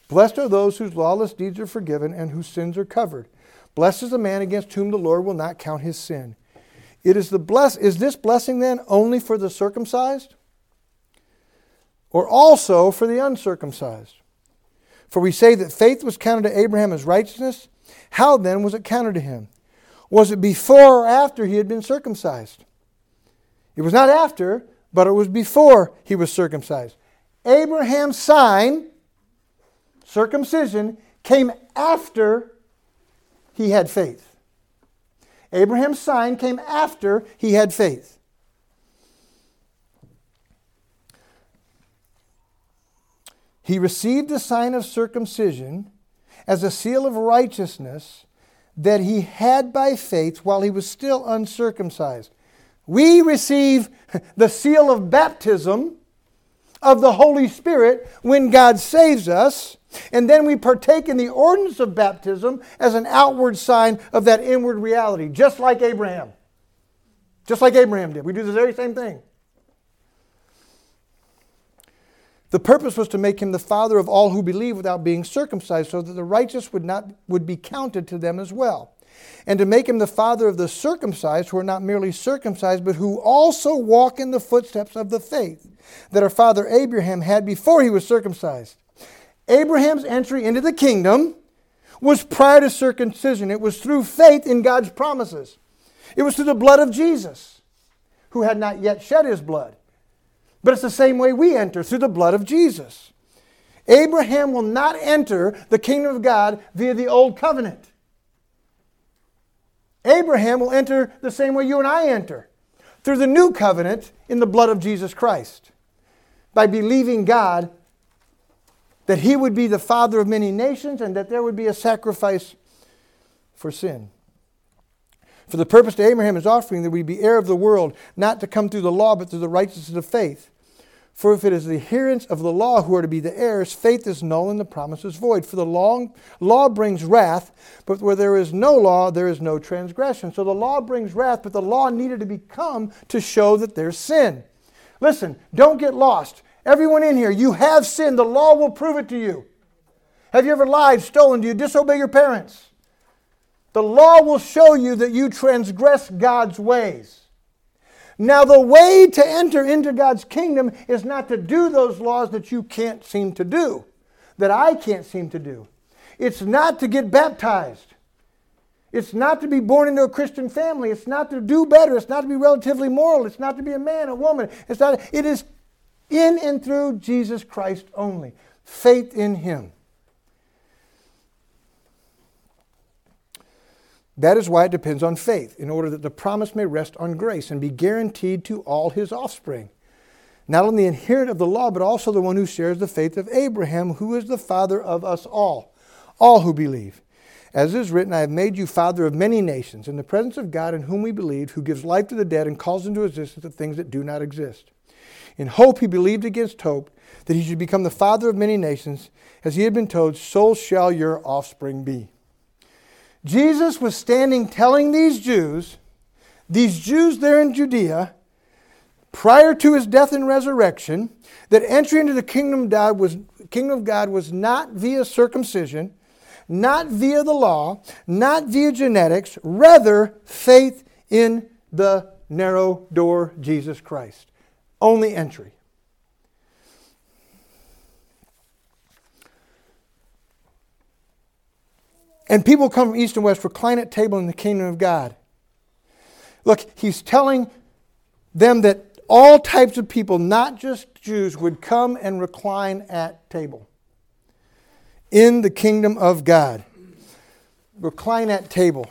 Blessed are those whose lawless deeds are forgiven and whose sins are covered. Blessed is the man against whom the Lord will not count his sin. It is the bless is this blessing then only for the circumcised? Or also for the uncircumcised? For we say that faith was counted to Abraham as righteousness. How then was it counted to him? Was it before or after he had been circumcised? It was not after, but it was before he was circumcised. Abraham's sign circumcision came after he had faith. Abraham's sign came after he had faith. He received the sign of circumcision as a seal of righteousness that he had by faith while he was still uncircumcised. We receive [LAUGHS] the seal of baptism of the Holy Spirit when God saves us and then we partake in the ordinance of baptism as an outward sign of that inward reality, just like Abraham. Just like Abraham did. We do the very same thing. The purpose was to make him the father of all who believe without being circumcised, so that the righteous would not would be counted to them as well. And to make him the father of the circumcised, who are not merely circumcised, but who also walk in the footsteps of the faith that our father Abraham had before he was circumcised. Abraham's entry into the kingdom was prior to circumcision. It was through faith in God's promises. It was through the blood of Jesus, who had not yet shed his blood. But it's the same way we enter through the blood of Jesus. Abraham will not enter the kingdom of God via the old covenant. Abraham will enter the same way you and I enter through the new covenant in the blood of Jesus Christ by believing God that he would be the father of many nations and that there would be a sacrifice for sin. For the purpose to Abraham is offering that we be heir of the world, not to come through the law, but through the righteousness of faith. For if it is the adherents of the law who are to be the heirs, faith is null and the promise is void. For the law, law brings wrath, but where there is no law, there is no transgression. So the law brings wrath, but the law needed to become to show that there's sin. Listen, don't get lost. Everyone in here, you have sinned. The law will prove it to you. Have you ever lied, stolen? Do you disobey your parents? The law will show you that you transgress God's ways. Now, the way to enter into God's kingdom is not to do those laws that you can't seem to do, that I can't seem to do. It's not to get baptized. It's not to be born into a Christian family. It's not to do better. It's not to be relatively moral. It's not to be a man, a woman. It's not, it is in and through Jesus Christ only. Faith in Him. That is why it depends on faith, in order that the promise may rest on grace and be guaranteed to all his offspring. Not only the inherent of the law, but also the one who shares the faith of Abraham, who is the father of us all, all who believe. As is written, I have made you father of many nations, in the presence of God in whom we believe, who gives life to the dead and calls into existence the things that do not exist. In hope, he believed against hope that he should become the father of many nations. As he had been told, so shall your offspring be. Jesus was standing telling these Jews, these Jews there in Judea, prior to his death and resurrection, that entry into the kingdom of God was, kingdom of God was not via circumcision, not via the law, not via genetics, rather faith in the narrow door, Jesus Christ only entry. And people come from east and west, recline at table in the kingdom of God. Look, he's telling them that all types of people, not just Jews, would come and recline at table in the kingdom of God. Recline at table.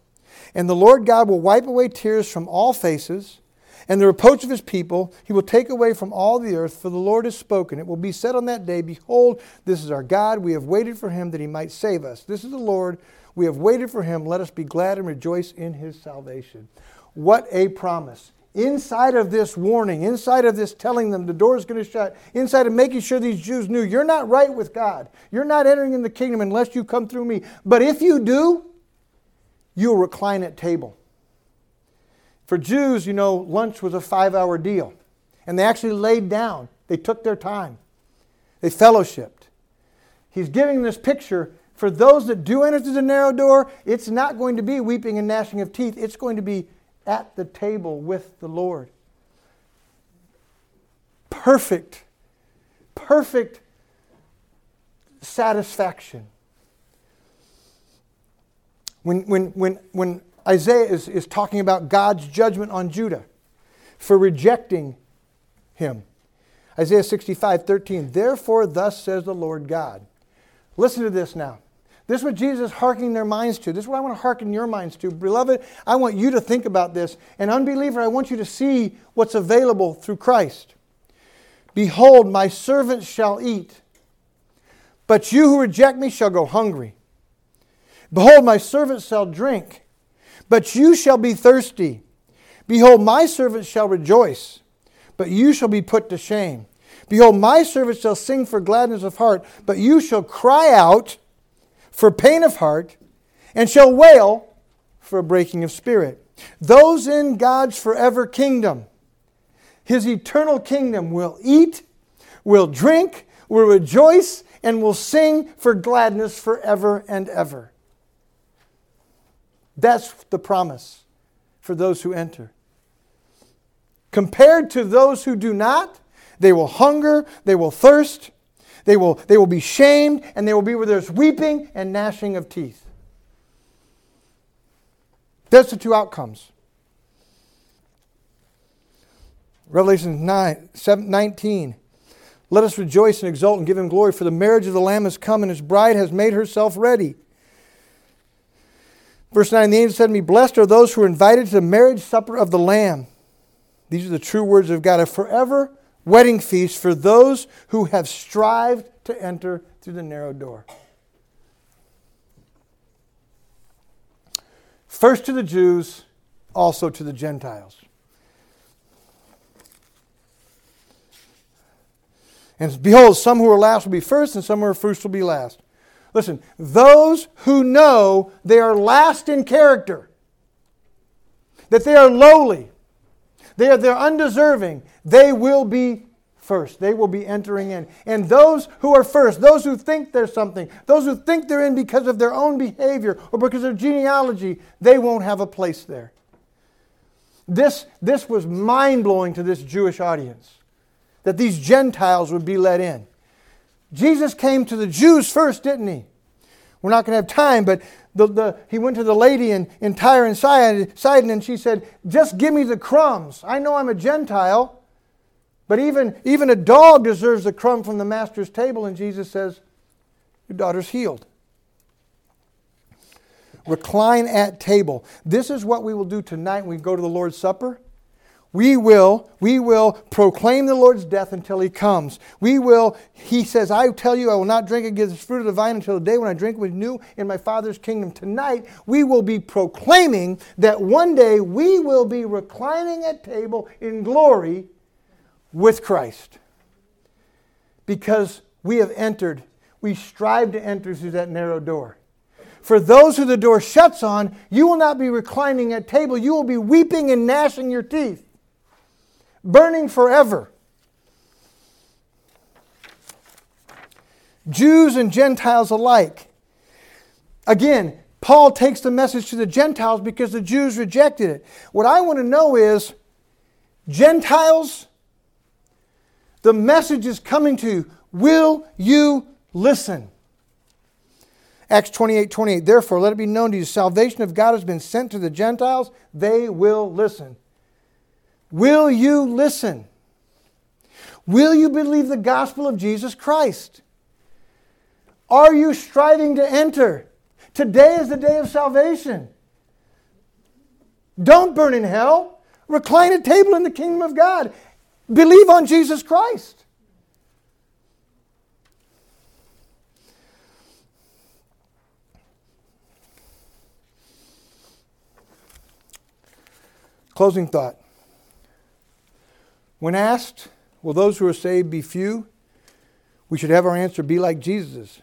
and the Lord God will wipe away tears from all faces and the reproach of his people he will take away from all the earth, for the Lord has spoken. It will be said on that day, Behold, this is our God. We have waited for him that he might save us. This is the Lord. We have waited for him. Let us be glad and rejoice in his salvation. What a promise. Inside of this warning, inside of this telling them the door is going to shut, inside of making sure these Jews knew you're not right with God. You're not entering in the kingdom unless you come through me. But if you do, you'll recline at table. For Jews, you know, lunch was a five hour deal. And they actually laid down, they took their time, they fellowshipped. He's giving this picture for those that do enter through the narrow door, it's not going to be weeping and gnashing of teeth. It's going to be at the table with the Lord. Perfect, perfect satisfaction. When, when, when, when Isaiah is, is talking about God's judgment on Judah for rejecting him. Isaiah 65, 13. Therefore, thus says the Lord God. Listen to this now. This is what Jesus is hearkening their minds to. This is what I want to hearken your minds to. Beloved, I want you to think about this. And unbeliever, I want you to see what's available through Christ. Behold, my servants shall eat, but you who reject me shall go hungry. Behold, my servants shall drink but you shall be thirsty. Behold, my servants shall rejoice, but you shall be put to shame. Behold, my servants shall sing for gladness of heart, but you shall cry out for pain of heart, and shall wail for a breaking of spirit. Those in God's forever kingdom, his eternal kingdom, will eat, will drink, will rejoice, and will sing for gladness forever and ever. That's the promise for those who enter. Compared to those who do not, they will hunger, they will thirst, they will, they will be shamed, and they will be where there's weeping and gnashing of teeth. That's the two outcomes. Revelation 9, 7, 19. Let us rejoice and exult and give him glory, for the marriage of the Lamb has come, and his bride has made herself ready. Verse 9 The angel said to me, Blessed are those who are invited to the marriage supper of the Lamb. These are the true words of God a forever wedding feast for those who have strived to enter through the narrow door. First to the Jews, also to the Gentiles. And behold, some who are last will be first, and some who are first will be last. Listen, those who know they are last in character, that they are lowly, they are they're undeserving, they will be first. They will be entering in. And those who are first, those who think they're something, those who think they're in because of their own behavior or because of genealogy, they won't have a place there. This, this was mind blowing to this Jewish audience that these Gentiles would be let in. Jesus came to the Jews first, didn't he? We're not going to have time, but the, the, he went to the lady in, in Tyre and Sidon, and she said, Just give me the crumbs. I know I'm a Gentile, but even, even a dog deserves a crumb from the master's table. And Jesus says, Your daughter's healed. Recline at table. This is what we will do tonight when we go to the Lord's Supper. We will, we will proclaim the Lord's death until he comes. We will, he says, I tell you, I will not drink again the fruit of the vine until the day when I drink with new in my Father's kingdom. Tonight, we will be proclaiming that one day we will be reclining at table in glory with Christ. Because we have entered, we strive to enter through that narrow door. For those who the door shuts on, you will not be reclining at table. You will be weeping and gnashing your teeth burning forever. Jews and Gentiles alike. Again, Paul takes the message to the Gentiles because the Jews rejected it. What I want to know is Gentiles, The message is coming to you. Will you listen? Acts 28 28. Therefore, let it be known to you, salvation of God has been sent to the Gentiles. They will listen. Will you listen? Will you believe the gospel of Jesus Christ? Are you striving to enter? Today is the day of salvation. Don't burn in hell. Recline a table in the kingdom of God. Believe on Jesus Christ. Closing thought. When asked, Will those who are saved be few? We should have our answer be like Jesus's.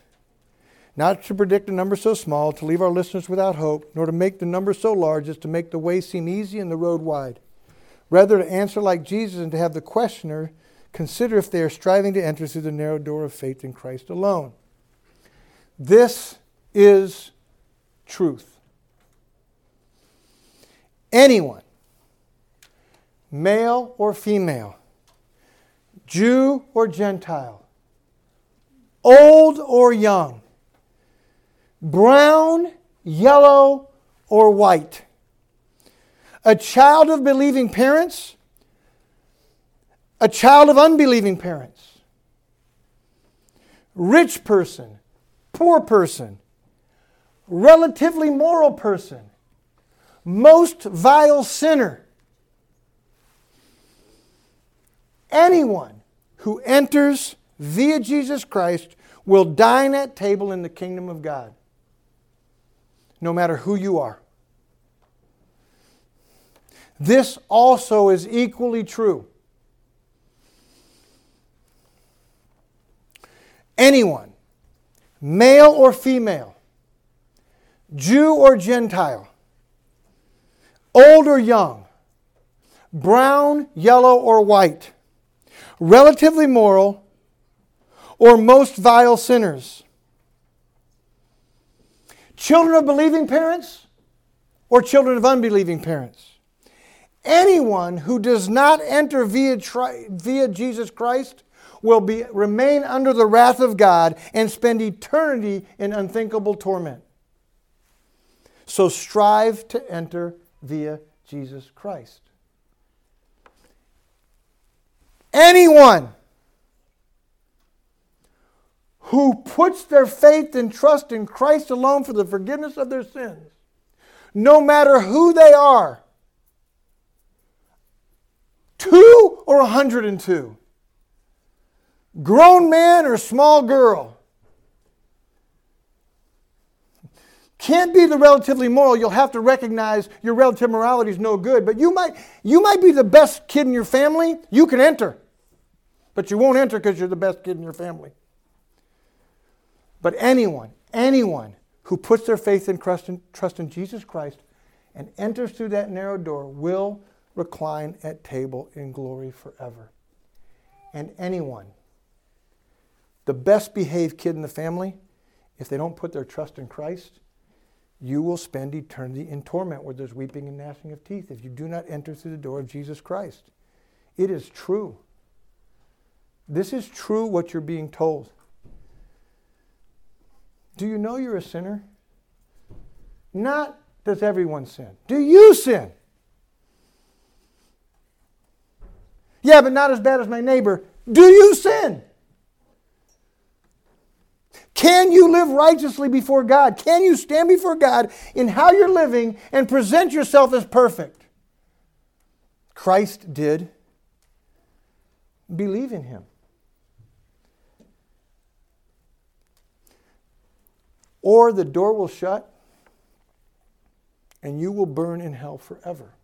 Not to predict a number so small, to leave our listeners without hope, nor to make the number so large as to make the way seem easy and the road wide. Rather, to answer like Jesus and to have the questioner consider if they are striving to enter through the narrow door of faith in Christ alone. This is truth. Anyone, male or female, Jew or Gentile, old or young, brown, yellow, or white, a child of believing parents, a child of unbelieving parents, rich person, poor person, relatively moral person, most vile sinner, anyone who enters via Jesus Christ will dine at table in the kingdom of God, no matter who you are. This also is equally true. Anyone, male or female, Jew or Gentile, old or young, brown, yellow, or white, relatively moral, or most vile sinners? Children of believing parents or children of unbelieving parents? Anyone who does not enter via, via Jesus Christ will be, remain under the wrath of God and spend eternity in unthinkable torment. So strive to enter via Jesus Christ. Anyone who puts their faith and trust in Christ alone for the forgiveness of their sins, no matter who they are, two or 102, grown man or small girl, can't be the relatively moral. You'll have to recognize your relative morality is no good. But you might, you might be the best kid in your family. You can enter. But you won't enter because you're the best kid in your family. But anyone, anyone who puts their faith and trust in, trust in Jesus Christ and enters through that narrow door will recline at table in glory forever. And anyone, the best behaved kid in the family, if they don't put their trust in Christ, you will spend eternity in torment where there's weeping and gnashing of teeth if you do not enter through the door of Jesus Christ. It is true. This is true what you're being told. Do you know you're a sinner? Not does everyone sin. Do you sin? Yeah, but not as bad as my neighbor. Do you sin? Can you live righteously before God? Can you stand before God in how you're living and present yourself as perfect? Christ did. Believe in him. Or the door will shut and you will burn in hell forever.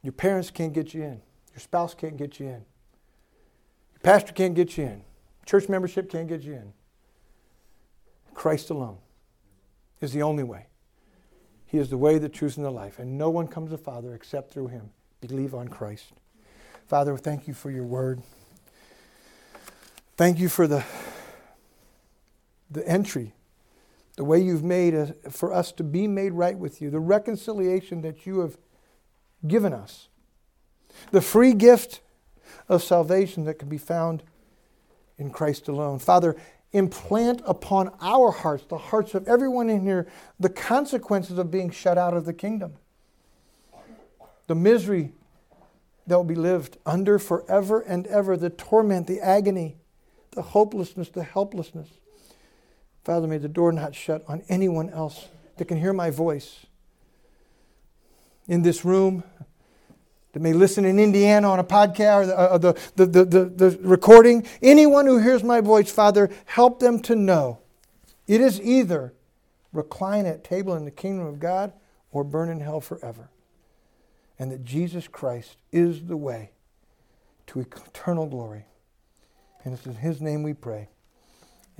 Your parents can't get you in. Your spouse can't get you in. Your pastor can't get you in. Church membership can't get you in. Christ alone is the only way. He is the way, the truth, and the life. And no one comes to Father except through him. Believe on Christ. Father, thank you for your word. Thank you for the, the entry, the way you've made for us to be made right with you, the reconciliation that you have given us. the free gift of salvation that can be found in Christ alone. Father, implant upon our hearts, the hearts of everyone in here, the consequences of being shut out of the kingdom. The misery that will be lived under forever and ever, the torment, the agony, the hopelessness, the helplessness. Father, may the door not shut on anyone else that can hear my voice in this room, that may listen in Indiana on a podcast or the, uh, the, the, the, the, the recording. Anyone who hears my voice, Father, help them to know it is either recline at table in the kingdom of God or burn in hell forever. And that Jesus Christ is the way to eternal glory. And it's in his name we pray.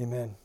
Amen.